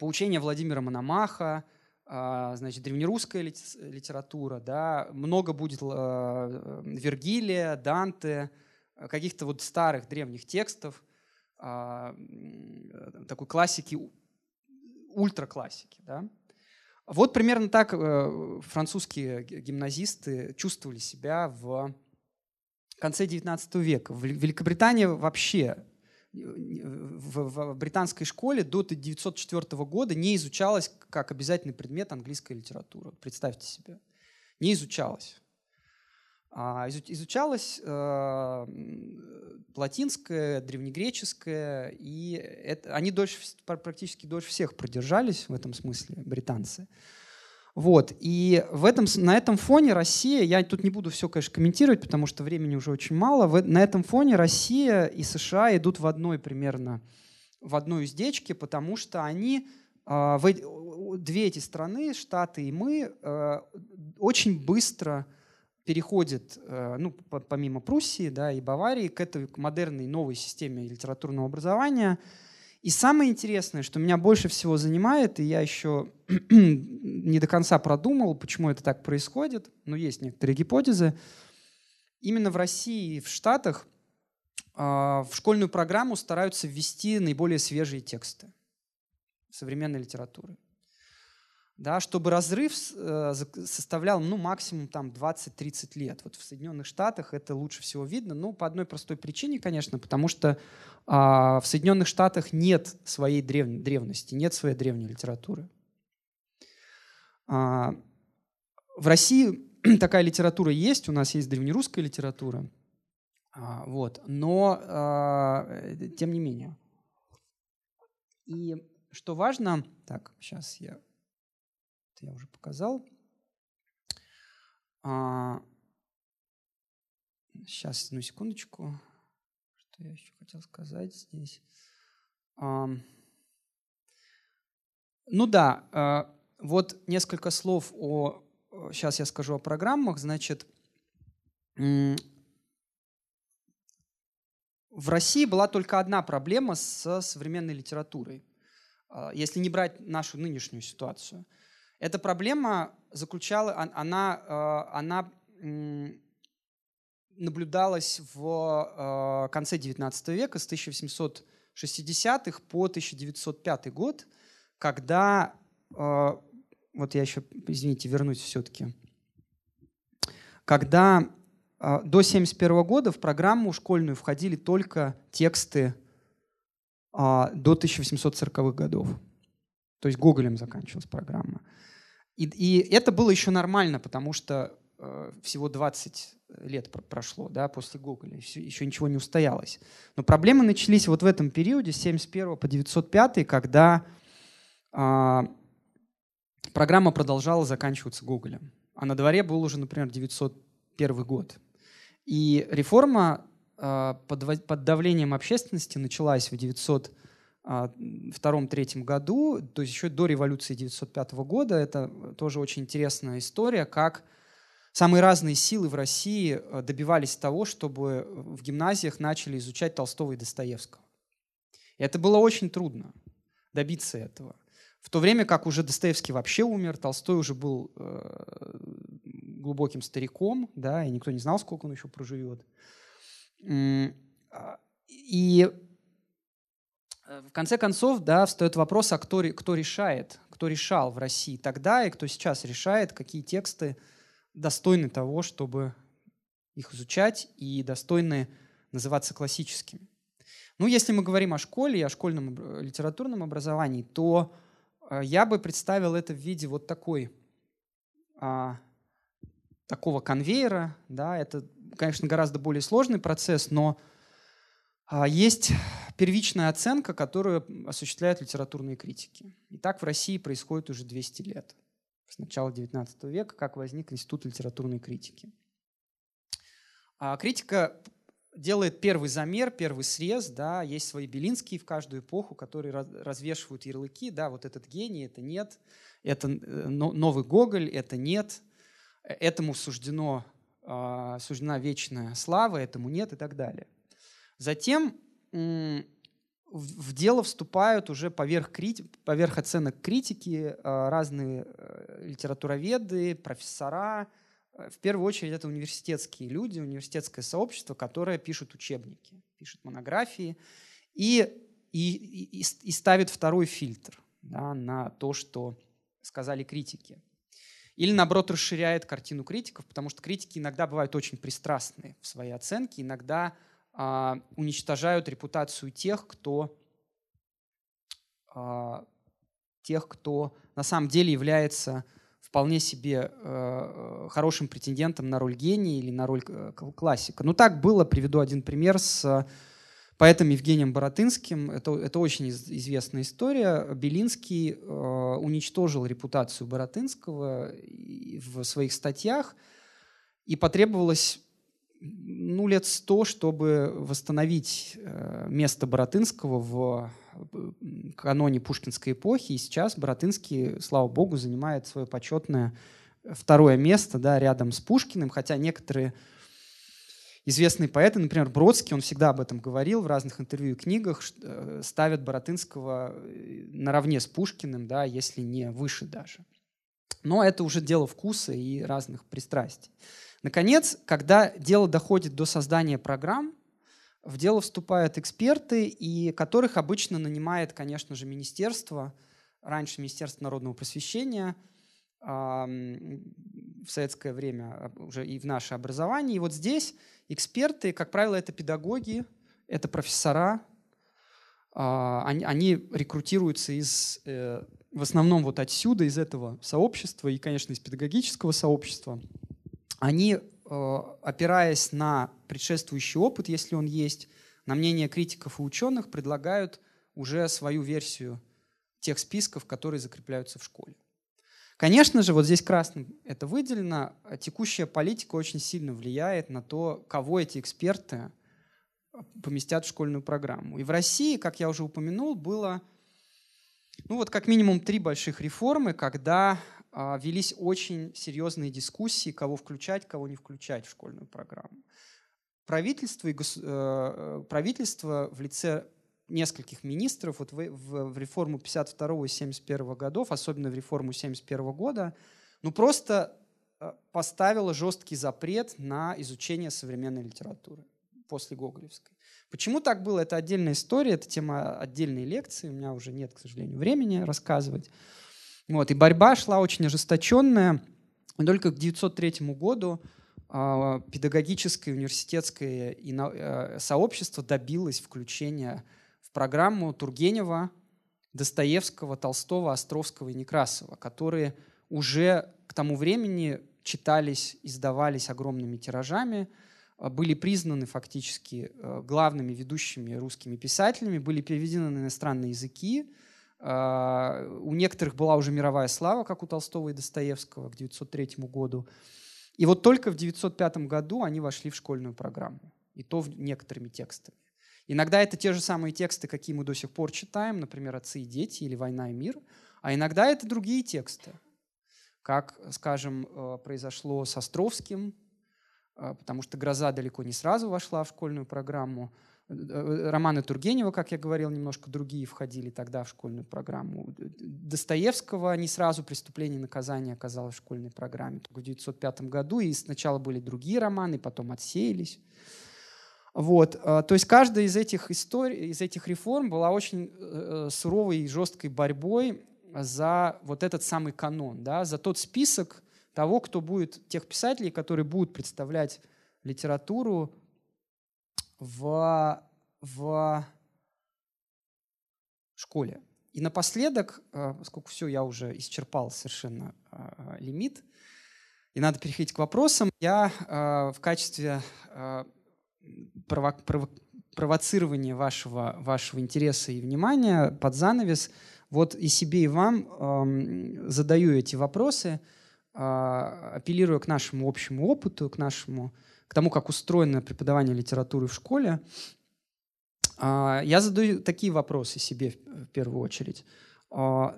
поучения Владимира Мономаха, а, значит, древнерусская литература, да, много будет э, Вергилия, Данте, каких-то вот старых древних текстов, а, такой классики, ультраклассики, да. Вот примерно так э, французские гимназисты чувствовали себя в конце XIX века. В Великобритании вообще в, в британской школе до 1904 года не изучалась как обязательный предмет английская литература. Представьте себе. Не изучалась. А изучалась э, латинская, древнегреческая, и это, они дольше, практически дольше всех продержались в этом смысле, британцы. Вот. И в этом, на этом фоне Россия, я тут не буду все, конечно, комментировать, потому что времени уже очень мало, в, на этом фоне Россия и США идут в одной примерно, в одной уздечке, потому что они, э, в, две эти страны, Штаты и мы, э, очень быстро переходят, э, ну, помимо Пруссии да, и Баварии, к этой к модерной новой системе литературного образования – и самое интересное, что меня больше всего занимает, и я еще не до конца продумал, почему это так происходит, но есть некоторые гипотезы. Именно в России и в Штатах э, в школьную программу стараются ввести наиболее свежие тексты современной литературы да, чтобы разрыв э, составлял ну, максимум там, 20-30 лет. Вот в Соединенных Штатах это лучше всего видно, ну, по одной простой причине, конечно, потому что а, в Соединенных Штатах нет своей древ... древности, нет своей древней литературы. А, в России такая литература есть, у нас есть древнерусская литература, а, вот, но а, тем не менее. И что важно, так, сейчас я это я уже показал. А, сейчас, одну секундочку. Что я еще хотел сказать здесь? А, ну да, а, вот несколько слов о... Сейчас я скажу о программах. Значит, в России была только одна проблема с современной литературой, а, если не брать нашу нынешнюю ситуацию – эта проблема заключала, она, э, она наблюдалась в э, конце XIX века, с 1860-х по 1905 год, когда, э, вот я еще, извините, вернусь все-таки, когда до 1971 года в программу школьную входили только тексты до 1840-х годов. То есть Гоголем заканчивалась программа. И, и это было еще нормально, потому что э, всего 20 лет прошло да, после Гоголя, еще, еще ничего не устоялось. Но проблемы начались вот в этом периоде, с 71 по 905, когда э, программа продолжала заканчиваться Гоголем. А на дворе был уже, например, 901 год. И реформа э, под, под давлением общественности началась в 900 втором-третьем году, то есть еще до революции 1905 года. Это тоже очень интересная история, как самые разные силы в России э, добивались того, чтобы в гимназиях начали изучать Толстого и Достоевского. И это было очень трудно добиться этого. В то время как уже Достоевский вообще умер, Толстой уже был э, глубоким стариком, да, и никто не знал, сколько он еще проживет. А, и Э, в конце концов, да, встает вопрос, а кто, кто решает, кто решал в России тогда и кто сейчас решает, какие тексты достойны того, чтобы их изучать и достойны называться классическими. Ну, если мы говорим о школе и о школьном литературном образовании, то э, я бы представил это в виде вот такой, а, такого конвейера. Да, это, конечно, гораздо более сложный процесс, но есть первичная оценка, которую осуществляют литературные критики. И так в России происходит уже 200 лет. С начала XIX века, как возник Институт литературной критики. А критика делает первый замер, первый срез, да, есть свои Белинские в каждую эпоху, которые развешивают ярлыки, да, вот этот гений, это нет, это э, новый Гоголь, это нет, этому суждено, а, суждена вечная слава, этому нет и так далее. Затем в дело вступают уже поверх, крити... поверх оценок критики разные литературоведы, профессора. В первую очередь это университетские люди, университетское сообщество, которое пишет учебники, пишет монографии и, и, и, и ставит второй фильтр да, на то, что сказали критики. Или, наоборот, расширяет картину критиков, потому что критики иногда бывают очень пристрастны в своей оценке, иногда э, уничтожают репутацию тех, кто, э, тех, кто на самом деле является вполне себе э, хорошим претендентом на роль гения или на роль э, классика. Ну так было, приведу один пример с поэтом Евгением Боротынским. Это, это очень известная история. Белинский э, уничтожил репутацию Боротынского в своих статьях, и потребовалось ну, лет сто, чтобы восстановить э, место Боротынского в каноне пушкинской эпохи. И сейчас Боротынский, слава богу, занимает свое почетное второе место да, рядом с Пушкиным, хотя некоторые известные поэты, например, Бродский, он всегда об этом говорил в разных интервью и книгах, э, ставят Боротынского э, наравне с Пушкиным, да, если не выше даже. Но это уже дело вкуса и разных пристрастий. Наконец, когда дело доходит до создания программ, в дело вступают эксперты, и которых обычно нанимает, конечно же, министерство, раньше Министерство народного просвещения – в советское время а, уже и в наше образование. И вот здесь эксперты, как правило, это педагоги, это профессора, а, они, они рекрутируются из, э, в основном вот отсюда, из этого сообщества и, конечно, из педагогического сообщества. Они, э, опираясь на предшествующий опыт, если он есть, на мнение критиков и ученых, предлагают уже свою версию тех списков, которые закрепляются в школе. Конечно же, вот здесь красным это выделено, текущая политика очень сильно влияет на то, кого эти эксперты поместят в школьную программу. И в России, как я уже упомянул, было ну вот как минимум три больших реформы, когда велись очень серьезные дискуссии, кого включать, кого не включать в школьную программу. Правительство, и гос... э, правительство в лице нескольких министров вот в, в, в реформу 52 и 71 годов, особенно в реформу 71 года, ну просто э, поставила жесткий запрет на изучение современной литературы после Гоголевской. Почему так было, это отдельная история, это тема отдельной лекции, у меня уже нет, к сожалению, времени рассказывать. Вот, и борьба шла очень ожесточенная. И только к 1903 году э, педагогическое университетское и, э, сообщество добилось включения в программу Тургенева, Достоевского, Толстого, Островского и Некрасова, которые уже к тому времени читались, издавались огромными тиражами, а, были признаны фактически э, главными ведущими русскими писателями, были переведены на иностранные языки. А, у некоторых была уже мировая слава, как у Толстого и Достоевского к 1903 году. И вот только в 1905 году они вошли в школьную программу, и то некоторыми текстами. Иногда это те же самые тексты, какие мы до сих пор читаем, например, «Отцы и дети» или «Война и мир», а иногда это другие тексты, как, скажем, э, произошло с Островским, э, потому что «Гроза» далеко не сразу вошла в школьную программу. Э, романы Тургенева, как я говорил, немножко другие входили тогда в школьную программу. Достоевского не сразу «Преступление и наказание» оказалось в школьной программе, только в 1905 году, и сначала были другие романы, потом отсеялись. Вот, э, то есть каждая из этих историй, из этих реформ была очень э, суровой и жесткой борьбой за вот этот самый канон, да, за тот список того, кто будет, тех писателей, которые будут представлять литературу в, в школе. И напоследок, э, поскольку все, я уже исчерпал совершенно лимит, и надо переходить к вопросам, я в качестве прово прово провоцирование вашего, вашего интереса и внимания под занавес, вот и себе, и вам э, задаю эти вопросы, э, апеллируя к нашему общему опыту, к нашему, к тому, как устроено преподавание литературы в школе. Э, я задаю такие вопросы себе в, первую очередь. Э,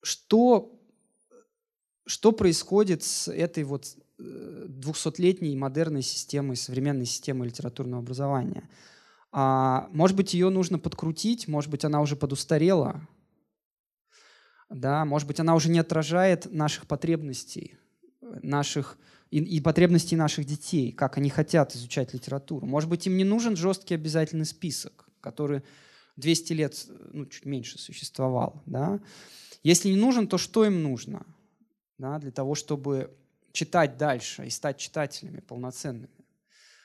что, что происходит с этой вот 200-летней модерной системой, современной системой литературного образования. А, может быть, ее нужно подкрутить, может быть, она уже подустарела, да, может быть, она уже не отражает наших потребностей, наших и, и потребностей наших детей, как они хотят изучать литературу. Может быть, им не нужен жесткий обязательный список, который 200 лет, ну, чуть меньше существовал. Да? Если не нужен, то что им нужно да, для того, чтобы читать дальше и стать читателями полноценными?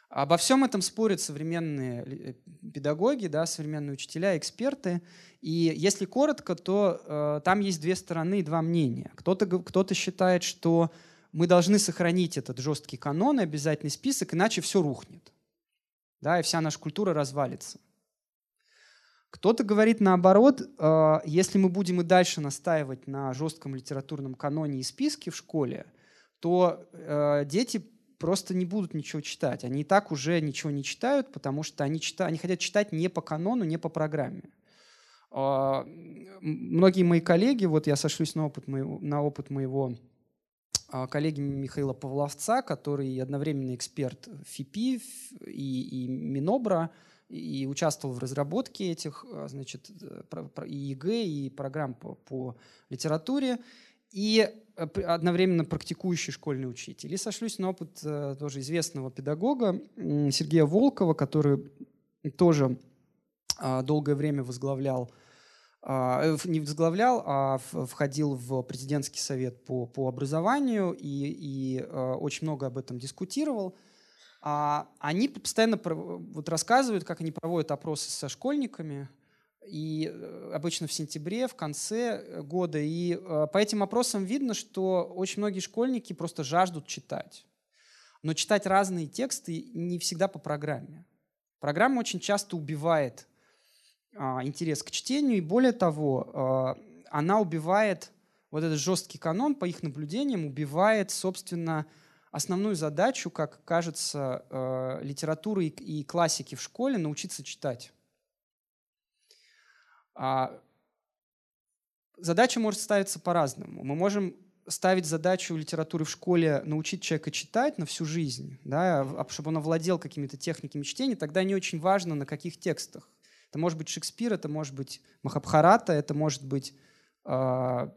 Обо всем этом спорят современные э, педагоги, да, современные учителя, эксперты. И если коротко, то э, там есть две стороны два мнения. Кто-то кто считает, что мы должны сохранить этот жесткий канон и обязательный список, иначе все рухнет. Да, и вся наша культура развалится. Кто-то говорит наоборот, э, если мы будем и дальше настаивать на жестком литературном каноне и списке в школе, то э, дети просто не будут ничего читать. Они и так уже ничего не читают, потому что они, читают, они хотят читать не по канону, не по программе. Э, многие мои коллеги, вот я сошлюсь на опыт моего, на опыт моего а, коллеги Михаила Павловца, который одновременно эксперт ФИПИ и, и Минобра, и участвовал в разработке этих, а, значит, и ЕГЭ, и программ по, по литературе, и э, одновременно практикующий школьный учитель. И сошлюсь на опыт э, тоже известного педагога Сергея Волкова, который тоже а, долгое время возглавлял а, э, не возглавлял, а входил в президентский совет по, по образованию и, и э, очень много об этом дискутировал. А, они постоянно вот рассказывают, как они проводят опросы со школьниками, и э, обычно в сентябре, в конце года. И по этим опросам видно, что очень многие школьники просто жаждут читать. Но читать разные тексты не всегда по программе. Программа очень часто убивает а, интерес к чтению, и более того, а, она убивает, вот этот жесткий канон, по их наблюдениям, убивает, собственно, основную задачу, как кажется, а, литературы и классики в школе научиться читать. Задача может ставиться по-разному. Мы можем ставить задачу литературы в школе научить человека читать на всю жизнь, да, чтобы он овладел какими-то техниками чтения, тогда не очень важно, на каких текстах это может быть Шекспир, это может быть Махабхарата, это может быть, э,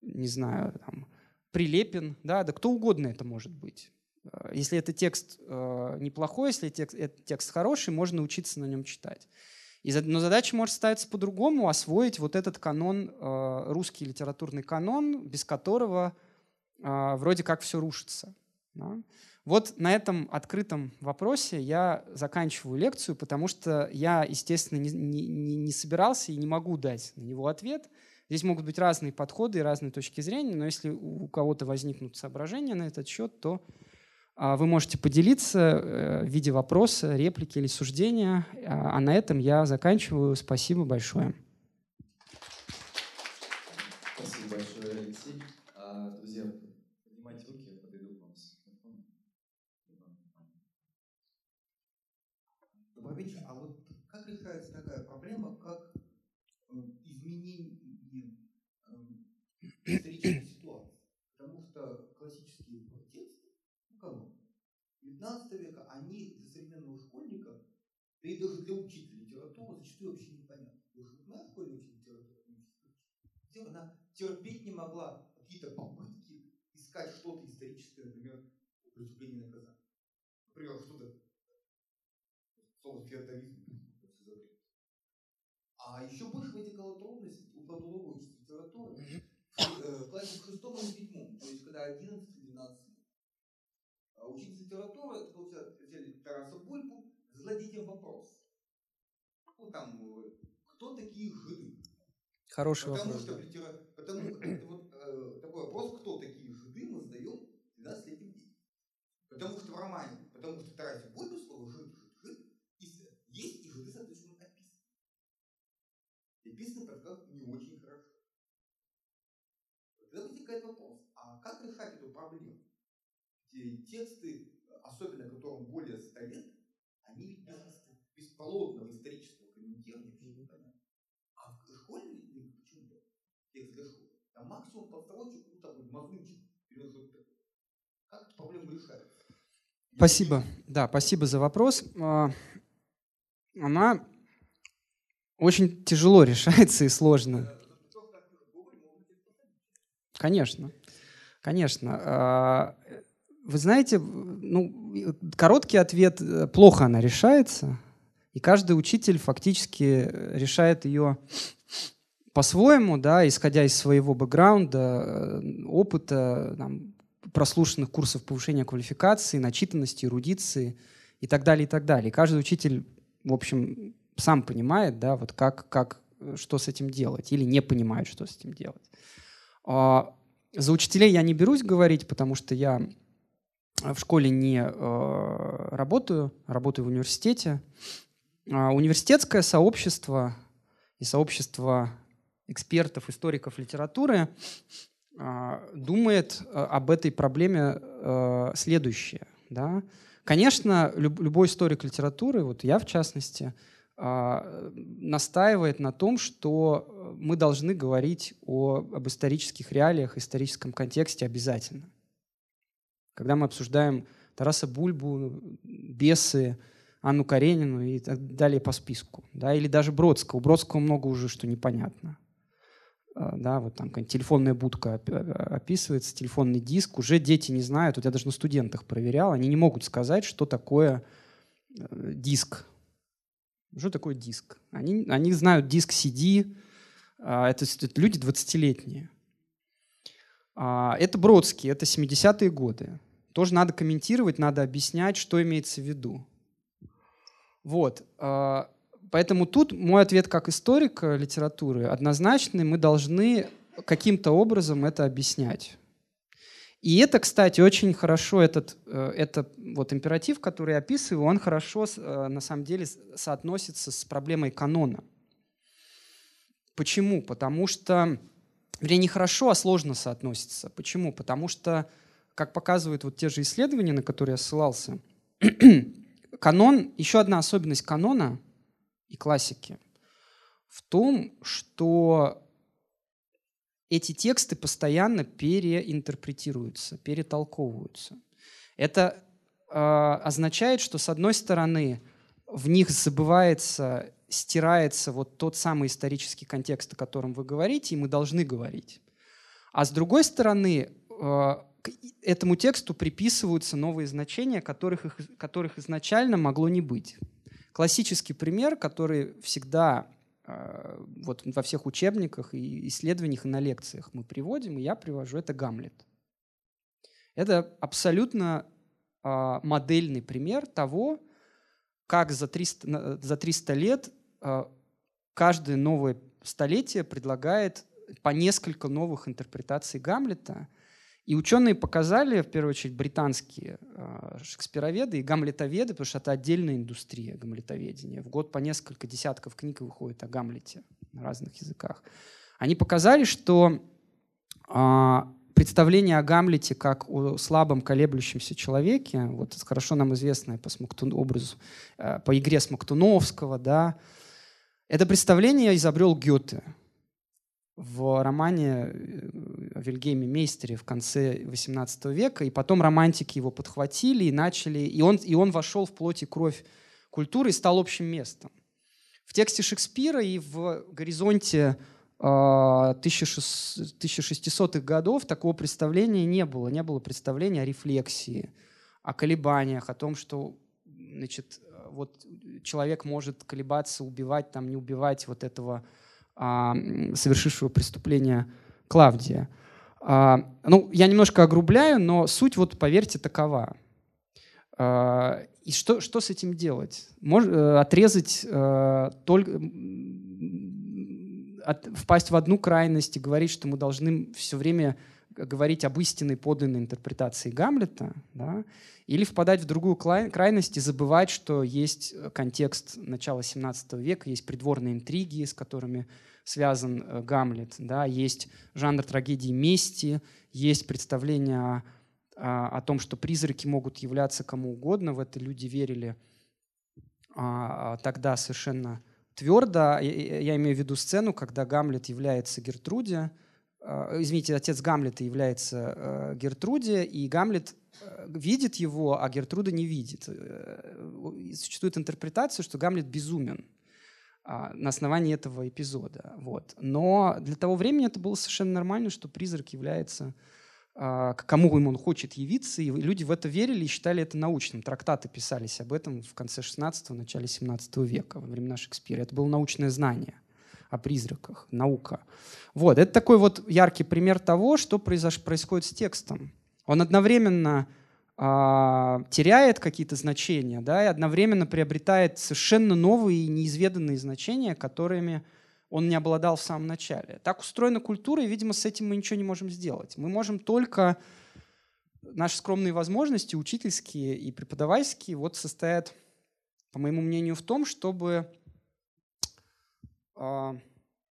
не знаю, там, Прилепин, да, да кто угодно это может быть. А, если это текст э, неплохой, если текст, этот текст хороший, можно учиться на нем читать. И, но задача может ставиться по-другому, освоить вот этот канон, э, русский литературный канон, без которого э, вроде как все рушится. Да? Вот на этом открытом вопросе я заканчиваю лекцию, потому что я, естественно, не, не, не собирался и не могу дать на него ответ. Здесь могут быть разные подходы и разные точки зрения, но если у кого-то возникнут соображения на этот счет, то а, вы можете поделиться э, в виде вопроса, реплики или суждения. А, а на этом я заканчиваю. Спасибо большое. решается такая проблема, как э, изменение э, исторической ситуации. Потому что классические тексты, ну, канон, 19 века, они для современного школьника, да и даже для учителя литературы зачастую вообще непонятны. Потому что моя школьная учитель литературы, она терпеть не могла какие-то попытки искать что-то историческое, например, преступление и наказание. Например, что-то слово феодализм а еще больше вытекала трудность у продолжения учить литературу в, классе шестом и седьмом, то есть когда 11-12 лет. А учить литературу, это получается, взяли Тараса Бульбу, задать детям вопрос. Ну там, кто такие жиды? Хороший потому вопрос. Что да. литера... Потому что вот, э, такой вопрос, кто такие жиды, мы задаем 12-летним детям. Потому что в романе, потому что в Тарасе Бульбе слово жид, жид, жид, есть и жиды, соответственно, написано как не очень хорошо. Тогда возникает вопрос, а как решать эту проблему? Те тексты, особенно которым более 100 лет, они ведь без, полотного исторического комментирования непонятно. А в школе почему-то текст для школы, там максимум подстрочек, ну что-то такое. Как проблему решают? Спасибо. Да, спасибо за вопрос. А, она очень тяжело решается и сложно. Конечно, конечно. Вы знаете, ну, короткий ответ э, – плохо она решается, и каждый учитель фактически решает ее по-своему, да, исходя из своего бэкграунда, э, опыта, там, прослушанных курсов повышения квалификации, начитанности, эрудиции и так далее, и так далее. И каждый учитель, в общем, сам понимает, да, вот как, как, что с этим делать, или не понимает, что с этим делать. А, за учителей я не берусь говорить, потому что я в школе не э, работаю, работаю в университете. А университетское сообщество и сообщество экспертов, историков литературы а, думает э, об этой проблеме э, следующее. Да? Конечно, люб, любой историк литературы, вот я в частности, а, настаивает на том, что мы должны говорить о, об исторических реалиях, историческом контексте обязательно. Когда мы обсуждаем Тараса Бульбу, Бесы, Анну Каренину и так далее по списку. Да? Или даже Бродского. У Бродского много уже что непонятно. А, да, вот там телефонная будка описывается, телефонный диск. Уже дети не знают, вот я даже на студентах проверял, они не могут сказать, что такое э, диск. Что такое диск? Они, они знают диск CD, а, это, это люди 20-летние. А, это Бродский, это 70-е годы. Тоже надо комментировать, надо объяснять, что имеется в виду. Вот. А, поэтому тут мой ответ как историка литературы однозначный. Мы должны каким-то образом это объяснять. И это, кстати, очень хорошо, этот, э, это вот императив, который я описываю, он хорошо э, на самом деле соотносится с проблемой канона. Почему? Потому что, вернее, не хорошо, а сложно соотносится. Почему? Потому что как показывают вот те же исследования, на которые я ссылался, канон, еще одна особенность канона и классики в том, что эти тексты постоянно переинтерпретируются, перетолковываются. Это э, означает, что с одной стороны в них забывается, стирается вот тот самый исторический контекст, о котором вы говорите, и мы должны говорить. А с другой стороны, э, этому тексту приписываются новые значения, которых, их, которых изначально могло не быть. Классический пример, который всегда э, вот во всех учебниках и исследованиях и на лекциях мы приводим, и я привожу, это Гамлет. Это абсолютно э, модельный пример того, как за 300, за 300 лет э, каждое новое столетие предлагает по несколько новых интерпретаций Гамлета – и ученые показали, в первую очередь, британские э, шекспироведы и гамлетоведы, потому что это отдельная индустрия гамлетоведения. В год по несколько десятков книг выходит о Гамлете на разных языках. Они показали, что э, представление о Гамлете как о слабом колеблющемся человеке, вот хорошо нам известное по Смоктун, образу, э, по игре Смоктуновского, да, это представление изобрел Гёте – в романе э, о Вильгельме Мейстере в конце XVIII века, и потом романтики его подхватили и начали, и он, и он вошел в плоть и кровь культуры и стал общим местом. В тексте Шекспира и в горизонте 1600-х а, годов такого представления не было. Не было представления о рефлексии, о колебаниях, о том, что значит, вот человек может колебаться, убивать, там, не убивать вот этого совершившего преступление Клавдия. А, ну, я немножко огрубляю, но суть, вот поверьте, такова. А, и что, что с этим делать? Мож, э, отрезать э, только от, впасть в одну крайность и говорить, что мы должны все время говорить об истинной подлинной интерпретации Гамлета, да, или впадать в другую крайность и забывать, что есть контекст начала XVII века, есть придворные интриги, с которыми связан э, Гамлет. Да? Есть жанр трагедии мести, есть представление о, о, том, что призраки могут являться кому угодно. В это люди верили а, а тогда совершенно твердо. Я, имею в виду сцену, когда Гамлет является Гертруде, извините, отец Гамлета является э, Гертруде, и Гамлет э, видит его, а Гертруда не видит. Э, существует интерпретация, что Гамлет безумен а, на основании этого эпизода. Вот. Но для того времени это было совершенно нормально, что призрак является а, к кому он хочет явиться, и люди в это верили и считали это научным. Трактаты писались об этом в конце 16-го, начале 17 века, во времена Шекспира. Это было научное знание о призраках, наука. Вот, это такой вот яркий пример того, что произош... происходит с текстом. Он одновременно э, теряет какие-то значения, да, и одновременно приобретает совершенно новые и неизведанные значения, которыми он не обладал в самом начале. Так устроена культура, и, видимо, с этим мы ничего не можем сделать. Мы можем только... Наши скромные возможности, учительские и преподавательские, вот состоят, по моему мнению, в том, чтобы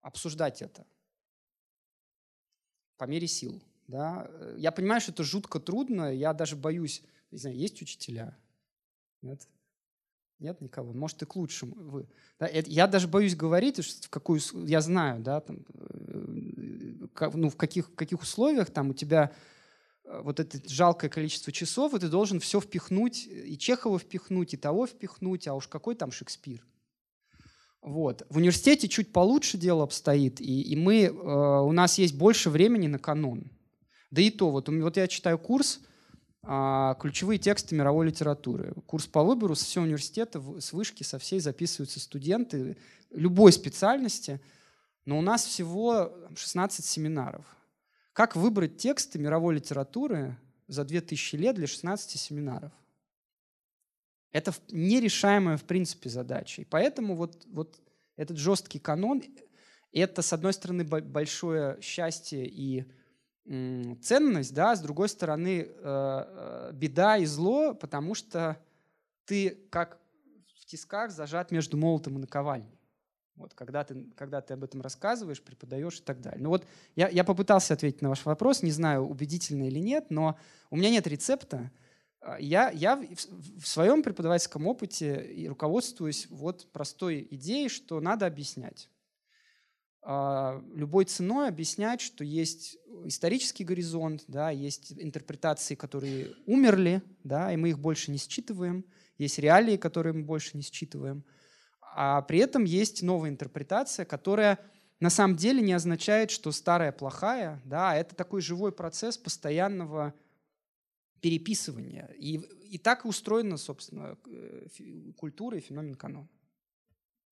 обсуждать это по мере сил. Да? Я понимаю, что это жутко трудно, я даже боюсь, не знаю, есть учителя? Нет? Нет никого. Может, и к лучшему. Вы. Да, я даже боюсь говорить, в какую, я знаю, да, там, э, ну, в каких, каких условиях там у тебя э, вот это жалкое количество часов, и ты должен все впихнуть, и Чехова впихнуть, и того впихнуть, а уж какой там Шекспир. Вот. В университете чуть получше дело обстоит, и, и мы, э, у нас есть больше времени на канон. Да и то, вот, вот я читаю курс, а, ключевые тексты мировой литературы. Курс по выбору со всего университета, с вышки, со всей записываются студенты любой специальности, но у нас всего 16 семинаров. Как выбрать тексты мировой литературы за 2000 лет для 16 семинаров? Это нерешаемая в принципе задача. И поэтому вот, вот этот жесткий канон – это, с одной стороны, большое счастье и ценность, да, с другой стороны э, э, беда и зло, потому что ты как в тисках зажат между молотом и наковальней. Вот, когда, ты, когда ты об этом рассказываешь, преподаешь и так далее. Ну вот я, я попытался ответить на ваш вопрос, не знаю, убедительно или нет, но у меня нет рецепта. А, я, я в, в своем преподавательском опыте руководствуюсь вот простой идеей, что надо объяснять. А, любой ценой объяснять, что есть исторический горизонт, да, есть интерпретации, которые умерли, да, и мы их больше не считываем, есть реалии, которые мы больше не считываем, а при этом есть новая интерпретация, которая на самом деле не означает, что старая плохая, да, а это такой живой процесс постоянного переписывания. И, и так устроена, собственно, э, культура и феномен канона.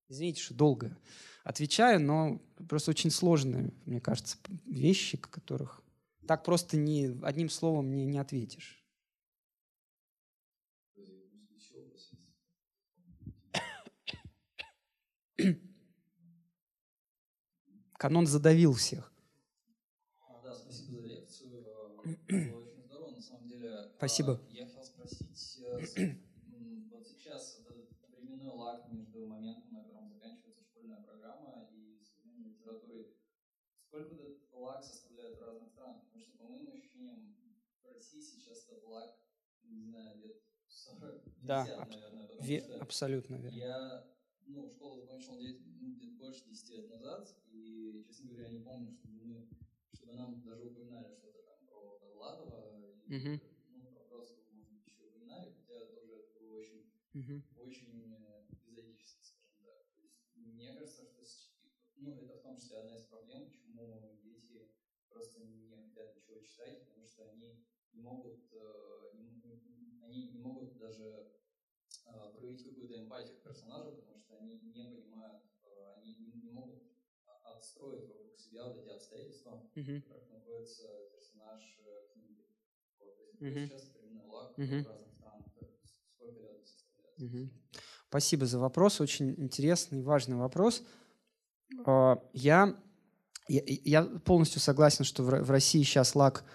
Извините, что долго отвечаю, но просто очень сложные, мне кажется, вещи, которых так просто не, одним словом не, не ответишь. Канон задавил всех. А, да, спасибо за лекцию. Было очень здорово, на самом деле. Спасибо. А, я хотел спросить, э, вот сейчас этот временной лак между моментом, на котором заканчивается школьная программа и современной литературой, сколько этот лак составляет в разных странах? Потому что, по моим ощущениям, в России сейчас этот лак, не знаю, лет 40, 50, да, наверное. Ве- что абсолютно верно. Я ну, школу закончил где-то больше 10 лет назад, и, честно говоря, не помню, чтобы мы, чтобы нам даже упоминали что-то там про Довлатова, и. ну, про Бродского, может быть, еще упоминали, хотя тоже это было очень, Мгм. очень эпизодически, скажем так. То есть, мне кажется, что, ну, это в том числе одна из проблем, почему дети просто не хотят ничего читать, потому что они не могут, э, не- они не могут даже э, проявить какую-то эмпатию к персонажу, потому что они не понимают, э, они не, не могут отстроить вокруг себя вот эти обстоятельства, Мгм. в которых находится персонаж э, книги. Вот, то есть какой сейчас временной лак в разных странах, то есть сколько лет Спасибо за вопрос, очень интересный и важный вопрос. А, Я, я, полностью согласен, что в Ро- в России сейчас лак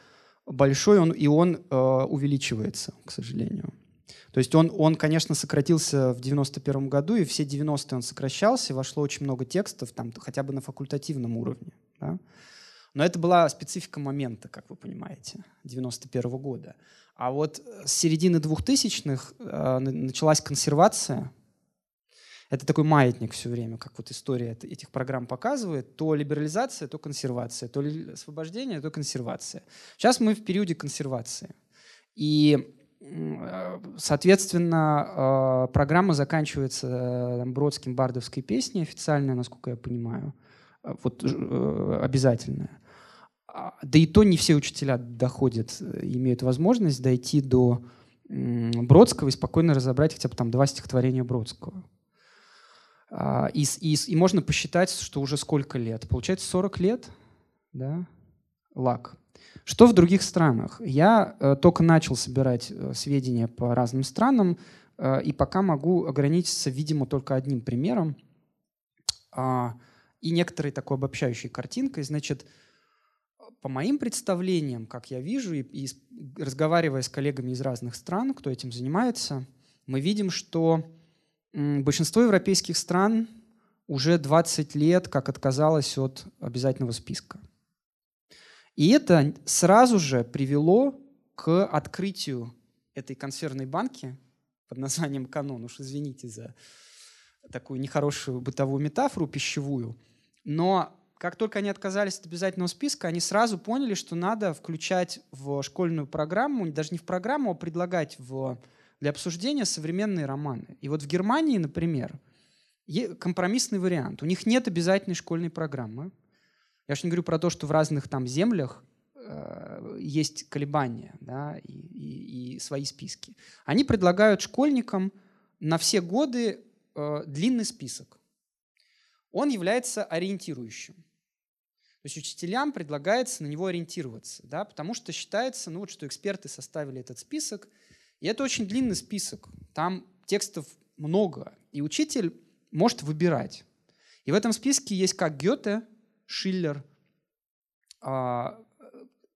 большой, он, и он э, увеличивается, к сожалению. То есть он, он, конечно, сократился в 91 году, и все 90-е он сокращался, вошло очень много текстов, там, хотя бы на факультативном уровне. да. Но это была специфика момента, как вы понимаете, 91 года. А вот с середины 2000-х э, на- началась консервация. Это такой маятник все время, как вот история эт- этих программ показывает. То либерализация, то консервация. То освобождение, то консервация. Сейчас мы в периоде консервации. И, э, соответственно, э, программа заканчивается там, Бродским бардовской песней официальная, насколько я понимаю, вот обязательная. А, да и то не все учителя доходят, имеют возможность дойти до Бродского и спокойно разобрать хотя бы там два стихотворения Бродского. А, и, и, и можно посчитать, что уже сколько лет? Получается 40 лет, да, лак. Что в других странах? Я э, только начал собирать э, сведения по разным странам, э, и пока могу ограничиться, видимо, только одним примером э, и некоторой такой обобщающей картинкой. Значит, по моим представлениям, как я вижу, и, и разговаривая с коллегами из разных стран, кто этим занимается, мы видим, что большинство европейских стран уже 20 лет как отказалось от обязательного списка. И это сразу же привело к открытию этой консервной банки под названием «Канон». Уж извините за такую нехорошую бытовую метафору пищевую. Но как только они отказались от обязательного списка, они сразу поняли, что надо включать в школьную программу, даже не в программу, а предлагать в, для обсуждения современные романы. И вот в Германии, например, компромиссный вариант. У них нет обязательной школьной программы. Я же не говорю про то, что в разных там землях э, есть колебания да, и, и, и свои списки. Они предлагают школьникам на все годы э, длинный список. Он является ориентирующим. То есть учителям предлагается на него ориентироваться, да, потому что считается, ну вот, что эксперты составили этот список, и это очень длинный список. Там текстов много, и учитель может выбирать. И в этом списке есть как Гёте, Шиллер. А,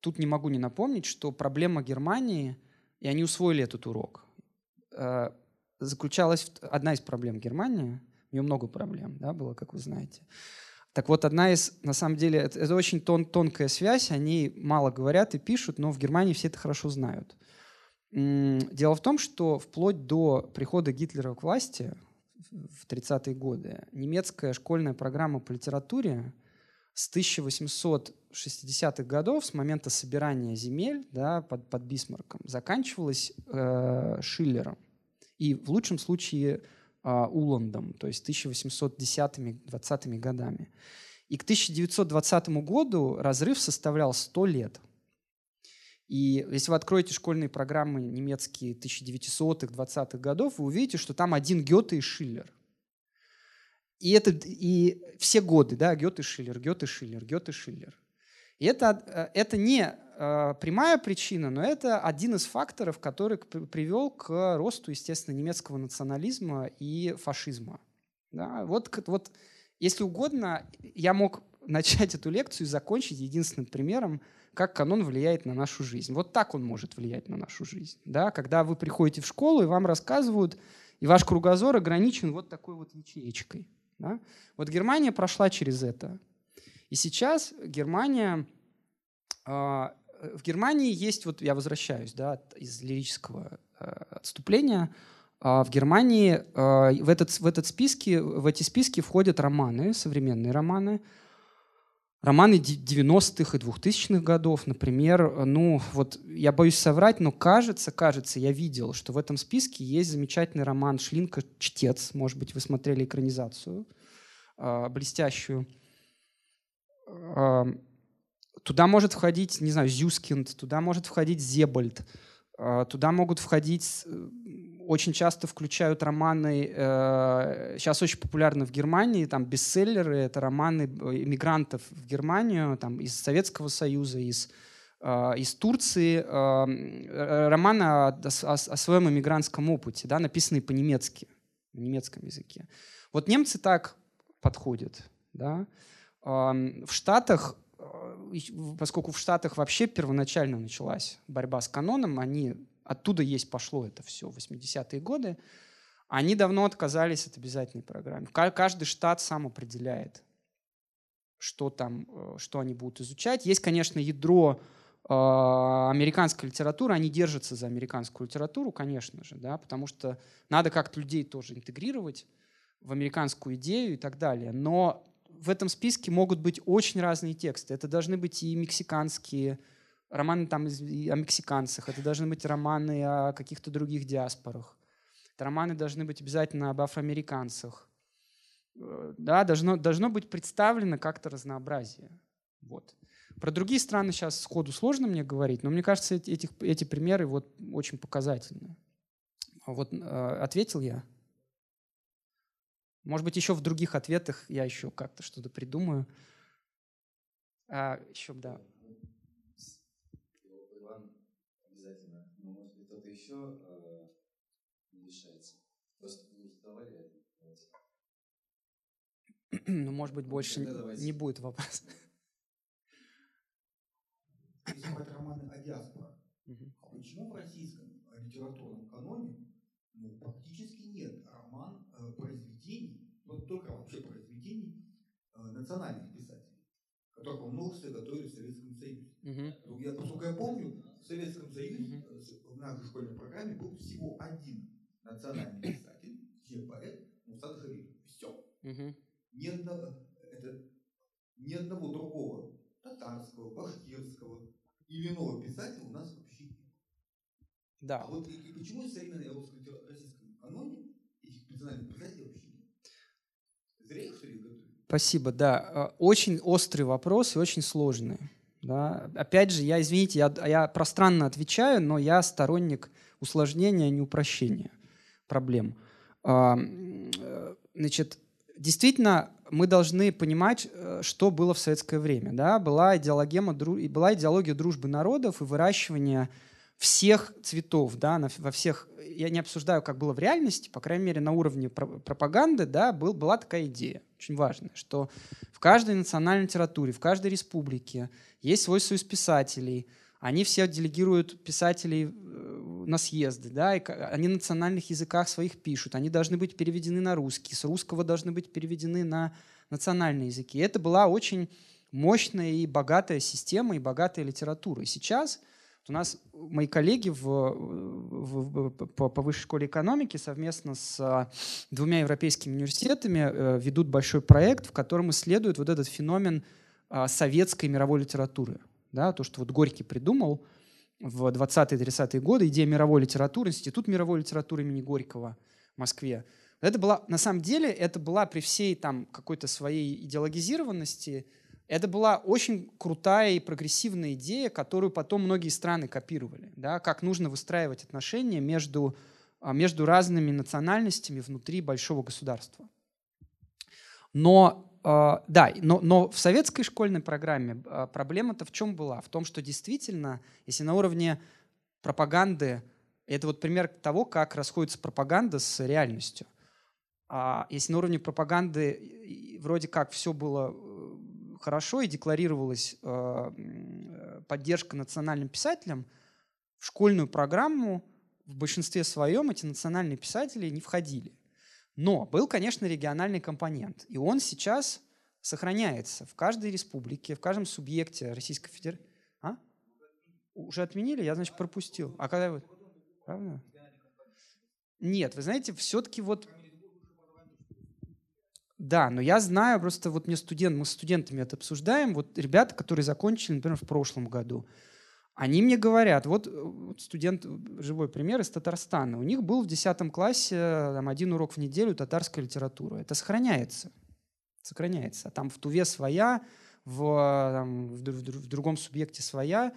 тут не могу не напомнить, что проблема Германии, и они усвоили этот урок, а, заключалась в одна из проблем Германии, у нее много проблем, да, было, как вы знаете. Так вот, одна из, на самом деле, это, это очень тон, тонкая связь, они мало говорят и пишут, но в Германии все это хорошо знают. Дело в том, что вплоть до прихода Гитлера к власти в 30-е годы немецкая школьная программа по литературе с 1860-х годов, с момента собирания земель да, под, под Бисмарком, заканчивалась э, Шиллером. И в лучшем случае Уландом, то есть 1810-20 годами. И к 1920 году разрыв составлял 100 лет. И если вы откроете школьные программы немецкие 1900-х, 20-х годов, вы увидите, что там один Гёте и Шиллер. И, это, и все годы, да, Гёте, Шиллер, Гёте, Шиллер, Гёте, Шиллер. И это, э, это не э, прямая причина, но это один из факторов, который привел к росту, естественно, немецкого национализма и фашизма. Да? Вот, вот, если угодно, я мог начать эту лекцию и закончить единственным примером, как канон влияет на нашу жизнь. Вот так он может влиять на нашу жизнь. Да? Когда вы приходите в школу и вам рассказывают, и ваш кругозор ограничен вот такой вот ячеечкой. Да? Вот Германия прошла через это. И сейчас Германия а, в Германии есть, вот я возвращаюсь да, из лирического э, отступления, а в Германии э, в, этот, в, этот списке, в эти списки входят романы, современные романы, романы 90-х и 2000-х годов, например, ну вот я боюсь соврать, но кажется, кажется, я видел, что в этом списке есть замечательный роман Шлинка «Чтец», может быть, вы смотрели экранизацию блестящую. Туда может входить, не знаю, Зюскинд, туда может входить Зебальд, а, туда могут входить, э, очень часто включают романы, сейчас э, очень популярны в Германии, там бестселлеры, это романы иммигрантов в Германию, там из Советского Союза, из, а, из Турции, романы о, о, о своем иммигрантском опыте, да, написанные по-немецки, на немецком языке. Вот немцы так подходят. Да? В Штатах поскольку в Штатах вообще первоначально началась борьба с каноном, они оттуда есть пошло это все, 80-е годы, они давно отказались от обязательной программы. Каждый штат сам определяет, что там, э, что они будут изучать. Есть, конечно, ядро э, американской литературы, они держатся за американскую литературу, конечно же, да, потому что надо как-то людей тоже интегрировать в американскую идею и так далее. Но в этом списке могут быть очень разные тексты. Это должны быть и мексиканские романы там о мексиканцах, это должны быть романы о каких-то других диаспорах. Это романы должны быть обязательно об афроамериканцах. Э, Да, должно, должно быть представлено как-то разнообразие. Вот. Про другие страны сейчас сходу сложно мне говорить, но мне кажется, эти, эти примеры вот очень показательны. А Вот э, ответил я. Может быть, еще в других ответах я еще как-то что-то придумаю. А, еще, да. Иван обязательно. Но, может быть, кто-то еще э, не решается. Просто вы задавали это. Давайте. Ну, может быть, больше Тогда не- не будет вопросов. Брать романы о диаспорах, Мгм. а почему в российском э, литературном каноне ну, практически нет роман э, произведений, вот только вообще произведений э, национальных писателей, которых во множестве готовили в Советском Союзе. Ну, Я, поскольку я помню, в Советском Союзе э, с- в нашей школьной программе был всего один национальный писатель, поэт, Мусад Халилов. Все. Мгм. Ни одного, это, ни одного другого татарского, башкирского, именного писателя у нас вообще нет. А Да. вот и, и почему в современной русской литера- российском каноне Спасибо, да. Э, Очень острый вопрос и очень сложный. Да. Опять же, я, извините, я, я пространно отвечаю, но я сторонник усложнения, а не упрощения проблем. А, э, Значит, действительно, мы должны понимать, э, что было в советское время. Да? Была, идеологема, была идеология дружбы народов и выращивания всех цветов, да, во всех, я не обсуждаю, как было в реальности, по крайней мере, на уровне про- пропаганды, да, был, была такая идея, очень важная, что в каждой национальной литературе, в каждой республике есть свой союз писателей, они все делегируют писателей э, на съезды, да, и они на национальных языках своих пишут, они должны быть переведены на русский, с русского должны быть переведены на национальные языки. И это была очень мощная и богатая система, и богатая литература. И сейчас у нас мои коллеги в, в- в- по, по высшей школе экономики совместно с а, двумя европейскими университетами э, ведут большой проект, в котором исследуют вот этот феномен а, советской мировой литературы. Да, то, что вот Горький придумал в 20-30-е годы, идея мировой литературы, Институт мировой литературы имени Горького в Москве. Это была, на самом деле, это была при всей там какой-то своей идеологизированности, это была очень крутая и прогрессивная идея, которую потом многие страны копировали. Да, как нужно выстраивать отношения между, а, между разными национальностями внутри большого государства. Но, э, да, но, но в советской школьной программе э, проблема-то в чем была? В том, что действительно, если на уровне пропаганды, это вот пример того, как расходится пропаганда с реальностью. А если на уровне пропаганды вроде как все было хорошо и декларировалась э, поддержка национальным писателям, в школьную программу в большинстве своем эти национальные писатели не входили. Но был, конечно, региональный компонент. И он сейчас сохраняется в каждой республике, в каждом субъекте Российской Федерации. А? Уже отменили? Я, значит, пропустил. А когда вы? Правда? Нет, вы знаете, все-таки вот... Да, но я знаю, просто вот мне студент, мы с студентами это обсуждаем, вот ребята, которые закончили, например, в прошлом году, они мне говорят, вот, э, студент, э, живой пример из Татарстана, у них был в 10 классе э, там, один урок в неделю татарская литература. Это сохраняется. Сохраняется. А Там в Туве своя, в, там, в, в в другом субъекте своя.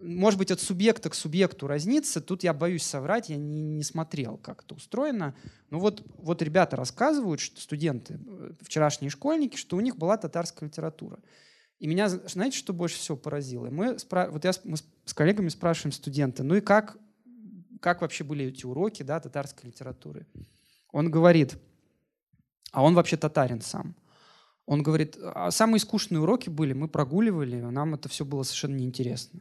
Может быть, от субъекта к субъекту разнится. Тут я боюсь соврать, я не, не смотрел, как это устроено. Но вот, вот ребята рассказывают, что студенты, э, вчерашние школьники, что у них была татарская литература. И меня, знаете, что больше всего поразило? Мы, вот я, мы с коллегами спрашиваем студента, ну и как, как вообще были эти уроки да, татарской литературы? Он говорит, а он вообще татарин сам. Он говорит, а самые скучные уроки были, мы прогуливали, нам это все было совершенно неинтересно.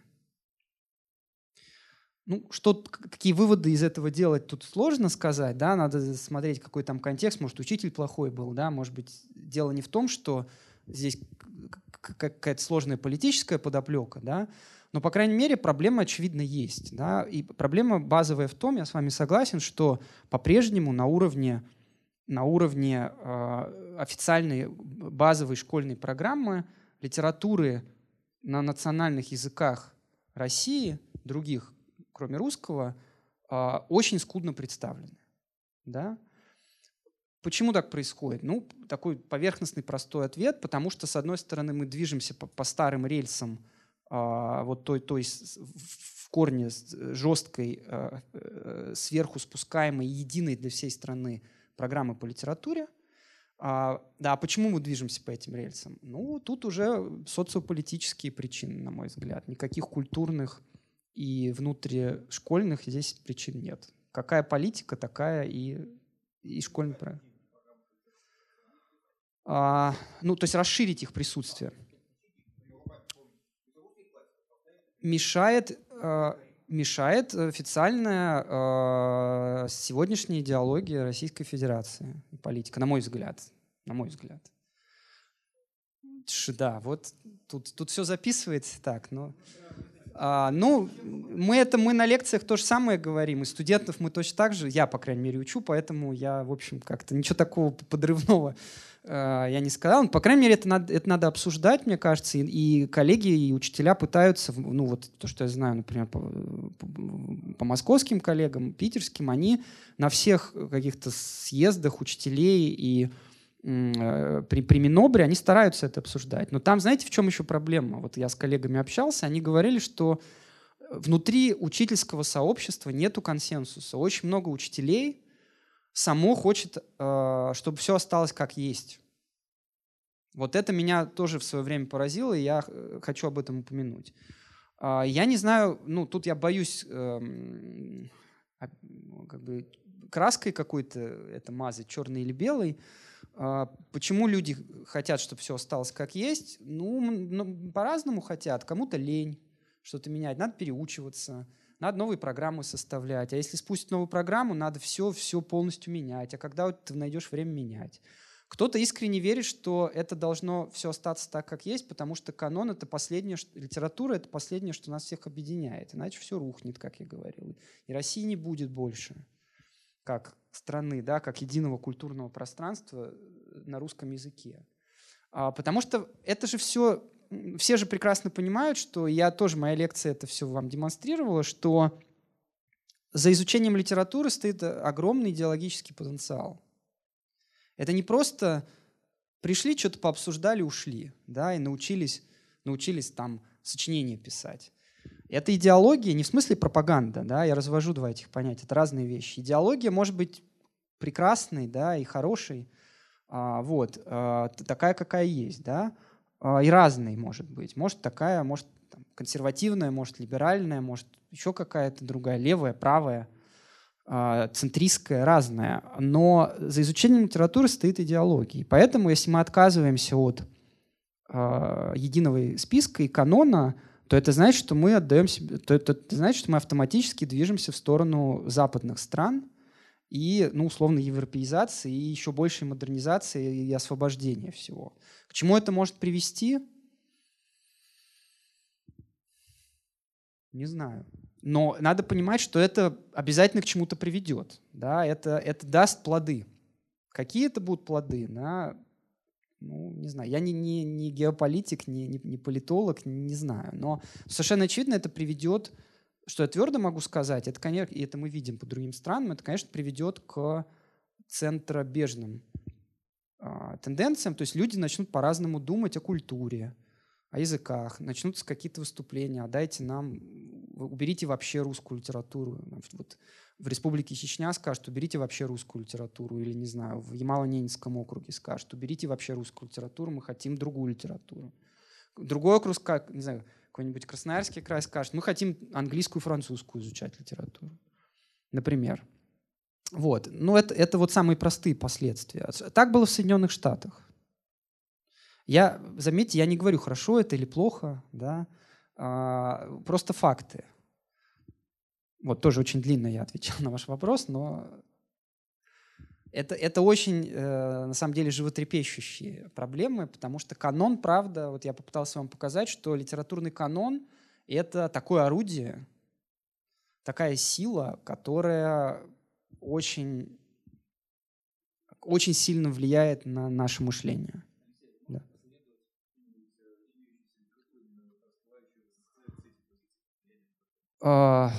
Ну, что, какие выводы из этого делать, тут сложно сказать, да, надо смотреть, какой там контекст, может, учитель плохой был, да, может быть, дело не в том, что здесь какая-то сложная политическая подоплека, да, но, по крайней мере, проблема, очевидно, есть. Да? И проблема базовая в том, я с вами согласен, что по-прежнему на уровне, на уровне э, официальной базовой школьной программы литературы на национальных языках России, других, кроме русского, а, очень скудно представлены. Да? Почему так происходит? Ну, такой поверхностный простой ответ, потому что, с одной стороны, мы движемся по, по старым рельсам а, вот той, той в корне жесткой, а, э, сверху спускаемой, единой для всей страны программы по литературе. А, да, почему мы движемся по этим рельсам? Ну, тут уже социополитические причины, на мой взгляд. Никаких культурных и внутришкольных здесь причин нет. Какая политика, такая и, и школьный проект. А, ну, то есть расширить их присутствие. Мешает, а, мешает официальная а, сегодняшняя идеология Российской Федерации и политика, на мой взгляд. На мой взгляд. Да, вот тут, тут все записывается так, но... А, ну, мы это мы на лекциях то же самое говорим, и студентов мы точно так же, я, по крайней мере, учу, поэтому я, в общем, как-то ничего такого подрывного э, я не сказал. Но, по крайней мере, это надо, это надо обсуждать, мне кажется, и, и коллеги, и учителя пытаются, ну, вот то, что я знаю, например, по, по, московским коллегам, питерским, они на всех каких-то съездах учителей и при, при Минобре, они стараются это обсуждать. Но там, знаете, в чем еще проблема? Вот я с коллегами общался, они говорили, что внутри учительского сообщества нету консенсуса. Очень много учителей само хочет, э, чтобы все осталось как есть. Вот это меня тоже в свое время поразило, и я хочу об этом упомянуть. А, я не знаю, ну тут я боюсь эм, как бы краской какой-то это мазать, черной или белой, а, почему люди хотят, чтобы все осталось как есть? Ну, по-разному хотят. Кому-то лень что-то менять, надо переучиваться, надо новые программы составлять. А если спустить новую программу, надо все, все полностью менять. А когда ты найдешь время менять? Кто-то искренне верит, что это должно все остаться так, как есть, потому что канон — это последнее, литература — это последнее, что нас всех объединяет. Иначе все рухнет, как я говорил. И России не будет больше как страны, да, как единого культурного пространства на русском языке. А, потому что это же все, все же прекрасно понимают, что я тоже, моя лекция это все вам демонстрировала, что за изучением литературы стоит огромный идеологический потенциал. Это не просто пришли, что-то пообсуждали, ушли, да, и научились, научились там сочинения писать. Это идеология не в смысле пропаганда, да, я развожу два этих понятия, это разные вещи. Идеология может быть прекрасной, да, и хорошей, а, вот, а, такая, какая есть, да, а, и разной может быть. Может такая, может там, консервативная, может либеральная, может еще какая-то другая, левая, правая, а, центристская, разная. Но за изучением литературы стоит идеология. Поэтому, если мы отказываемся от а, единого списка и канона, то это значит, что мы отдаем себе, то это, это значит, что мы автоматически движемся в сторону западных стран и, ну, условно, европеизации и еще большей модернизации и освобождения всего. К чему это может привести? Не знаю. Но надо понимать, что это обязательно к чему-то приведет. Да? Это, это даст плоды. Какие это будут плоды? Да? Ну, не знаю, я не, не, не геополитик, не, не, не политолог, не, знаю. Но совершенно очевидно это приведет, что я твердо могу сказать, это, конечно, и это мы видим по другим странам, это, конечно, приведет к центробежным э, тенденциям. То есть люди начнут по-разному думать о культуре, о языках, начнутся какие-то выступления, а дайте нам, уберите вообще русскую литературу. Вот в Республике Чечня скажут, уберите вообще русскую литературу, или, не знаю, в Ямало-Ненецком округе скажут, уберите вообще русскую литературу, мы хотим другую литературу. Другой округ, как, не знаю, какой-нибудь Красноярский край скажет, мы хотим английскую, французскую изучать литературу. Например. Вот. Но это, это вот самые простые последствия. Так было в Соединенных Штатах. Я, заметьте, я не говорю, хорошо это или плохо, да, а, просто факты. Вот тоже очень длинно я отвечал на ваш вопрос, но это, это очень, э, на самом деле, животрепещущие проблемы, потому что канон, правда, вот я попытался вам показать, что литературный канон — это такое орудие, такая сила, которая очень, очень сильно влияет на наше мышление. А,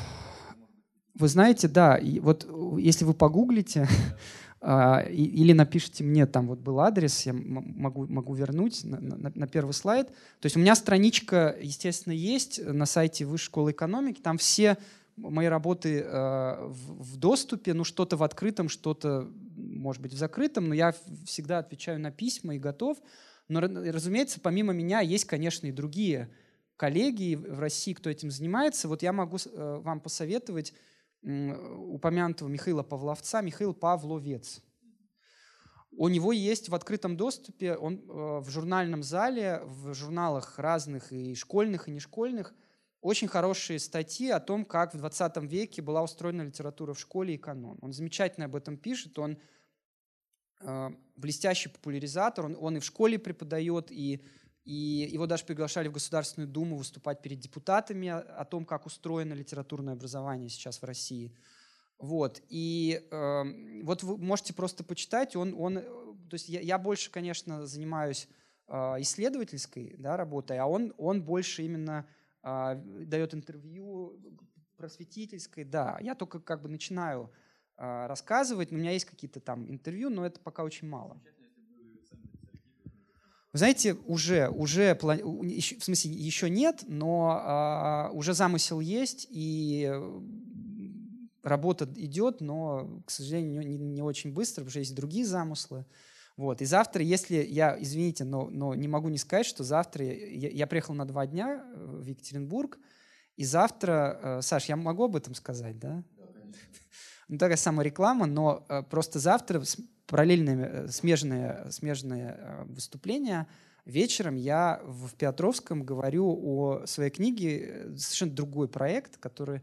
Вы знаете, да, вот э, если вы погуглите а, или напишите мне, там вот был адрес, я могу, могу вернуть на, на- на первый слайд. То есть у меня страничка, естественно, есть на сайте Высшей школы экономики, там все мои работы э, в, в доступе, ну что-то в открытом, что-то, может быть, в закрытом, но я всегда отвечаю на письма и готов. Но, ра- разумеется, помимо меня есть, конечно, и другие коллеги в России, кто этим занимается. Вот я могу э, вам посоветовать упомянутого Михаила Павловца, Михаил Павловец. У него есть в открытом доступе, он э, в журнальном зале, в журналах разных и школьных, и нешкольных, очень хорошие статьи о том, как в 20 веке была устроена литература в школе и канон. Он замечательно об этом пишет, он э, блестящий популяризатор, он, он и в школе преподает, и, и его даже приглашали в Государственную Думу выступать перед депутатами о, том, как устроено литературное образование сейчас в России. Вот. И э, вот вы можете просто почитать. Он, он, э, то есть я, я больше, конечно, занимаюсь э, исследовательской да, работой, а он, он больше именно э, дает интервью просветительской. Да, я только как бы начинаю э, рассказывать. У меня есть какие-то там интервью, но это пока очень мало. Вы знаете, уже, уже, в смысле, еще нет, но а, уже замысел есть, и э, работа идет, но, к сожалению, не, не очень быстро, потому что есть другие замыслы. Вот. И завтра, если я, извините, но, но не могу не сказать, что завтра я, я приехал на два дня в Екатеринбург, и завтра, э, Саш, я могу об этом сказать, да? Ну, такая самореклама, но э, просто завтра параллельное, э, смежное, смежное э, выступление. Вечером я в Петровском говорю о своей книге, э, совершенно другой проект, который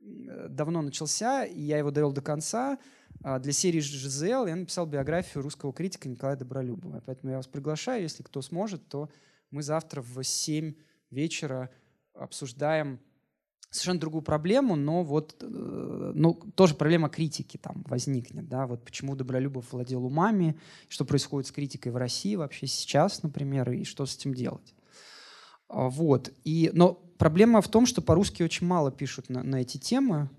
давно начался, и я его довел до конца. А Для серии «ЖЗЛ» я написал биографию русского критика Николая Добролюбова. Поэтому я вас приглашаю, если кто сможет, то мы завтра в 7 вечера обсуждаем совершенно другую проблему, но вот э, ну, тоже проблема критики там возникнет, да, вот почему Добролюбов владел умами, что происходит с критикой в России вообще сейчас, например, и что с этим делать. А, Вот. И, но проблема в том, что по-русски очень мало пишут на, на эти темы,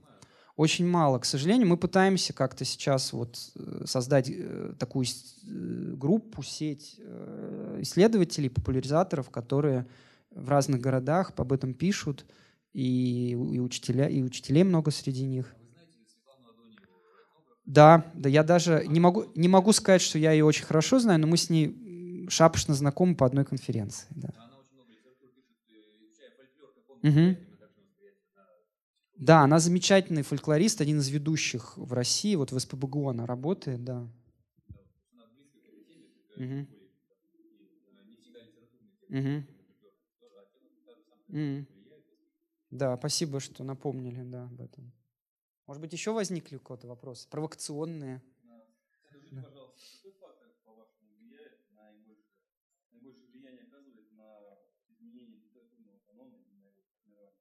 очень мало. К сожалению, мы пытаемся как-то сейчас вот э, создать э, такую группу, сеть исследователей, популяризаторов, которые в разных городах об этом пишут, и, и учителя, и учителей много среди них. Да, да, я даже не могу, не могу сказать, что я ее очень хорошо знаю, но мы с ней м, шапошно знакомы по одной конференции. Да. Мгм. Да, она замечательный фольклорист, один из ведущих в России, вот в СПБГУ она работает, да. Мгм. Мгм. Да, спасибо, что напомнили, да, об этом. Может быть, еще возникли у кого-то вопросы? Провокационные? Скажите, пожалуйста, какой фактор, по-вашему, влияет наибольшее, наибольшее влияние оказывает на изменение литературного канона и на его формирование?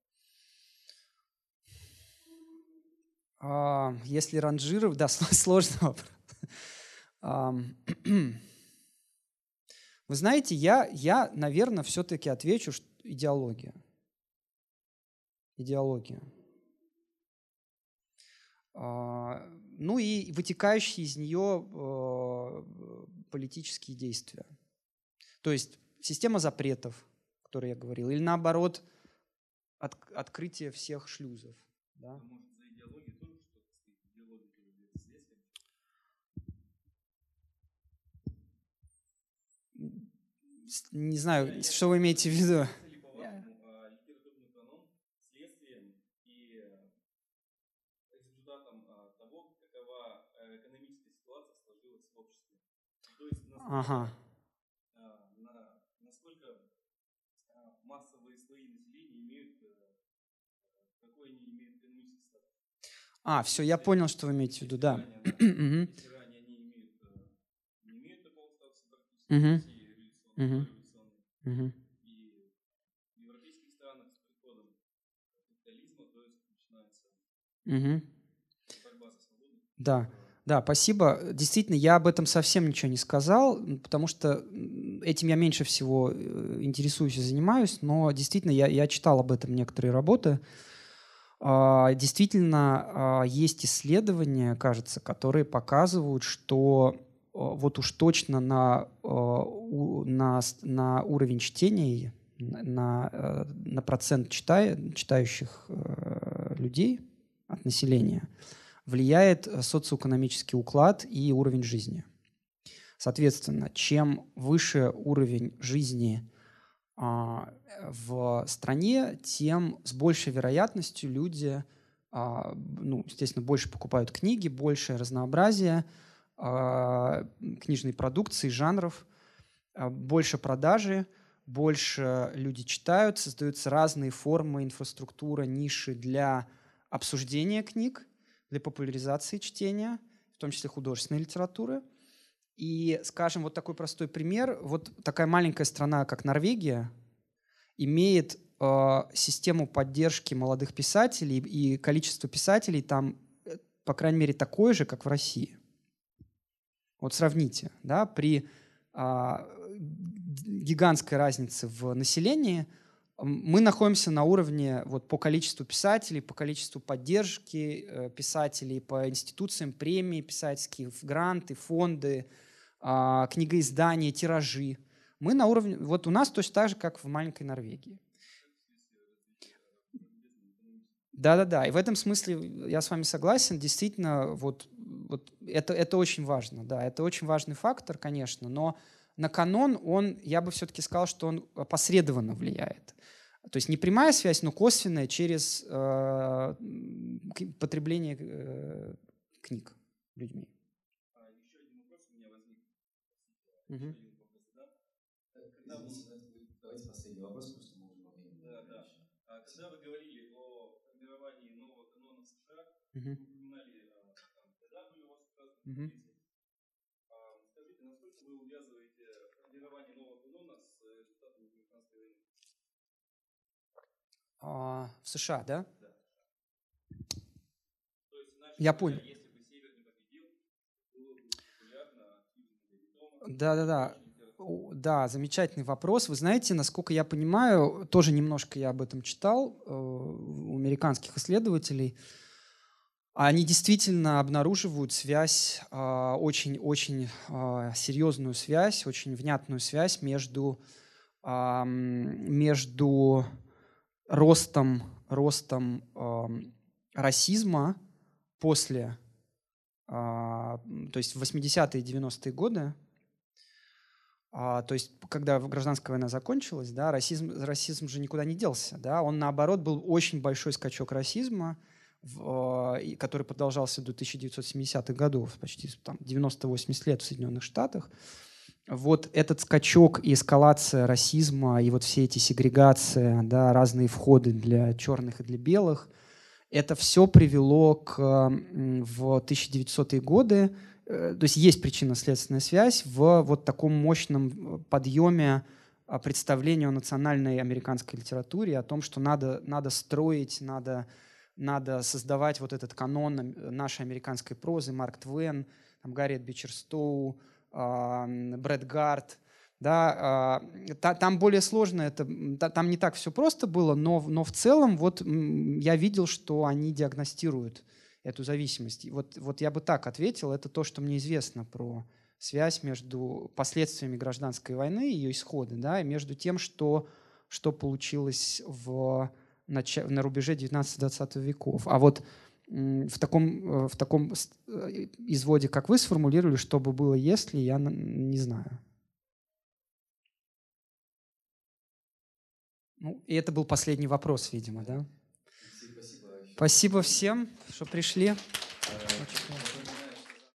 А, если ранжировать, да, сло- сложный вопрос. Вы знаете, я, я наверное, все-таки отвечу, что идеология. Идеология. А, Ну и вытекающие из нее э, политические действия. То есть система запретов, о которой я говорил, или наоборот, от- открытие всех шлюзов. Да? А Не знаю, что вы имеете в виду. Является ли, по-вашему, а, литературный канон следствием и э, результатом а, того, какова э, экономическая ситуация сложилась в обществе? То есть, насколько, Ага. а, на- насколько а, массовые слои населения имеют, э, какой они имеют экономический статус? А, все, я понял, что вы имеете в виду, да. Если ранее, они имеют, э, не имеют такого статуса практически революционной, Мгм. и в европейских странах с приходом капитализма, то есть начинается Мгм. борьба за свободу. Да, да, спасибо. Действительно, я об этом совсем ничего не сказал, потому что этим я меньше всего э, интересуюсь и занимаюсь, но действительно я, я читал об этом некоторые работы. А, Действительно, а, есть исследования, кажется, которые показывают, что а, вот уж точно на, у- на, на уровень чтения, на, э, на процент читая- читающих э, людей от населения влияет э, социоэкономический уклад и уровень жизни. Соответственно, чем выше уровень жизни а, в стране, тем с большей вероятностью люди, а, ну, естественно, больше покупают книги, большее разнообразие а, книжной продукции, жанров, больше продажи, больше люди читают, создаются разные формы, инфраструктура, ниши для обсуждения книг, для популяризации чтения, в том числе художественной литературы. И, скажем, вот такой простой пример. Вот такая маленькая страна, как Норвегия, имеет э, систему поддержки молодых писателей, и количество писателей там, э, по крайней мере, такое же, как в России. Вот сравните, да, при а, гигантской разнице в населении мы находимся на уровне вот, по количеству писателей, по количеству поддержки э, писателей, по институциям премии писательские, гранты, фонды, а, книгоиздания, тиражи. Мы на уровне, вот у нас точно так же, как в маленькой Норвегии. Да-да-да, и в этом смысле я с вами согласен, действительно, вот, вот это, это очень важно, да, это очень важный фактор, конечно, но на канон он, я бы все-таки сказал, что он опосредованно влияет. То есть не прямая связь, но косвенная через э, потребление э, книг людьми. А еще один вопрос у меня возник. Задам. Когда вы- Давайте последний вопрос, потому что мы уже во Да, да. А когда вы говорили о формировании нового канона США, Мгм. вы упоминали, а, там, когда были у вас указаны Мгм. позиции. А, Скажите, насколько вы увязываете формирование нового канона с э, результатами американской войны? А, в США, да? То есть, иначе Я понял. Если бы Север не победил, было бы популярно активно Да-да-да. О, Да, замечательный вопрос. Вы знаете, насколько я понимаю, тоже немножко я об этом читал э, у американских исследователей. Они действительно обнаруживают связь, а, очень-очень а, серьезную связь, очень внятную связь между, между ростом, ростом ам, расизма после, м, то есть в 80-е и 90-е годы, а, то есть, когда гражданская война закончилась, да, расизм, расизм же никуда не делся. Да, он, наоборот, был очень большой скачок расизма, в, э, который продолжался до 1970-х годов, почти там, 90-80 лет в Соединенных Штатах. Вот этот скачок и эскалация расизма, и вот все эти сегрегации, да, разные входы для черных и для белых, это все привело к, в 1900-е годы э, то есть есть причинно-следственная связь в вот таком мощном э, подъеме а, представления о национальной американской литературе, о том, что надо, надо строить, надо, надо создавать вот этот канон э, нашей американской прозы, Марк Твен, там, Гарриет Бичерстоу, Брэд Гарт, да, а, та- там более сложно это, там не так все просто было, но, но в целом вот я видел, что они диагностируют эту зависимость. Вот, вот я бы так ответил, это то, что мне известно про связь между последствиями гражданской войны и ее исходы, да, и между тем, что, что получилось в, нача- на рубеже 19-20 веков. А вот в таком, э, в таком э, изводе, как вы сформулировали, что бы было, если, я не знаю. Ну, и это был последний вопрос, видимо, да? Спасибо. Спасибо всем, что пришли. Э, Очень классно.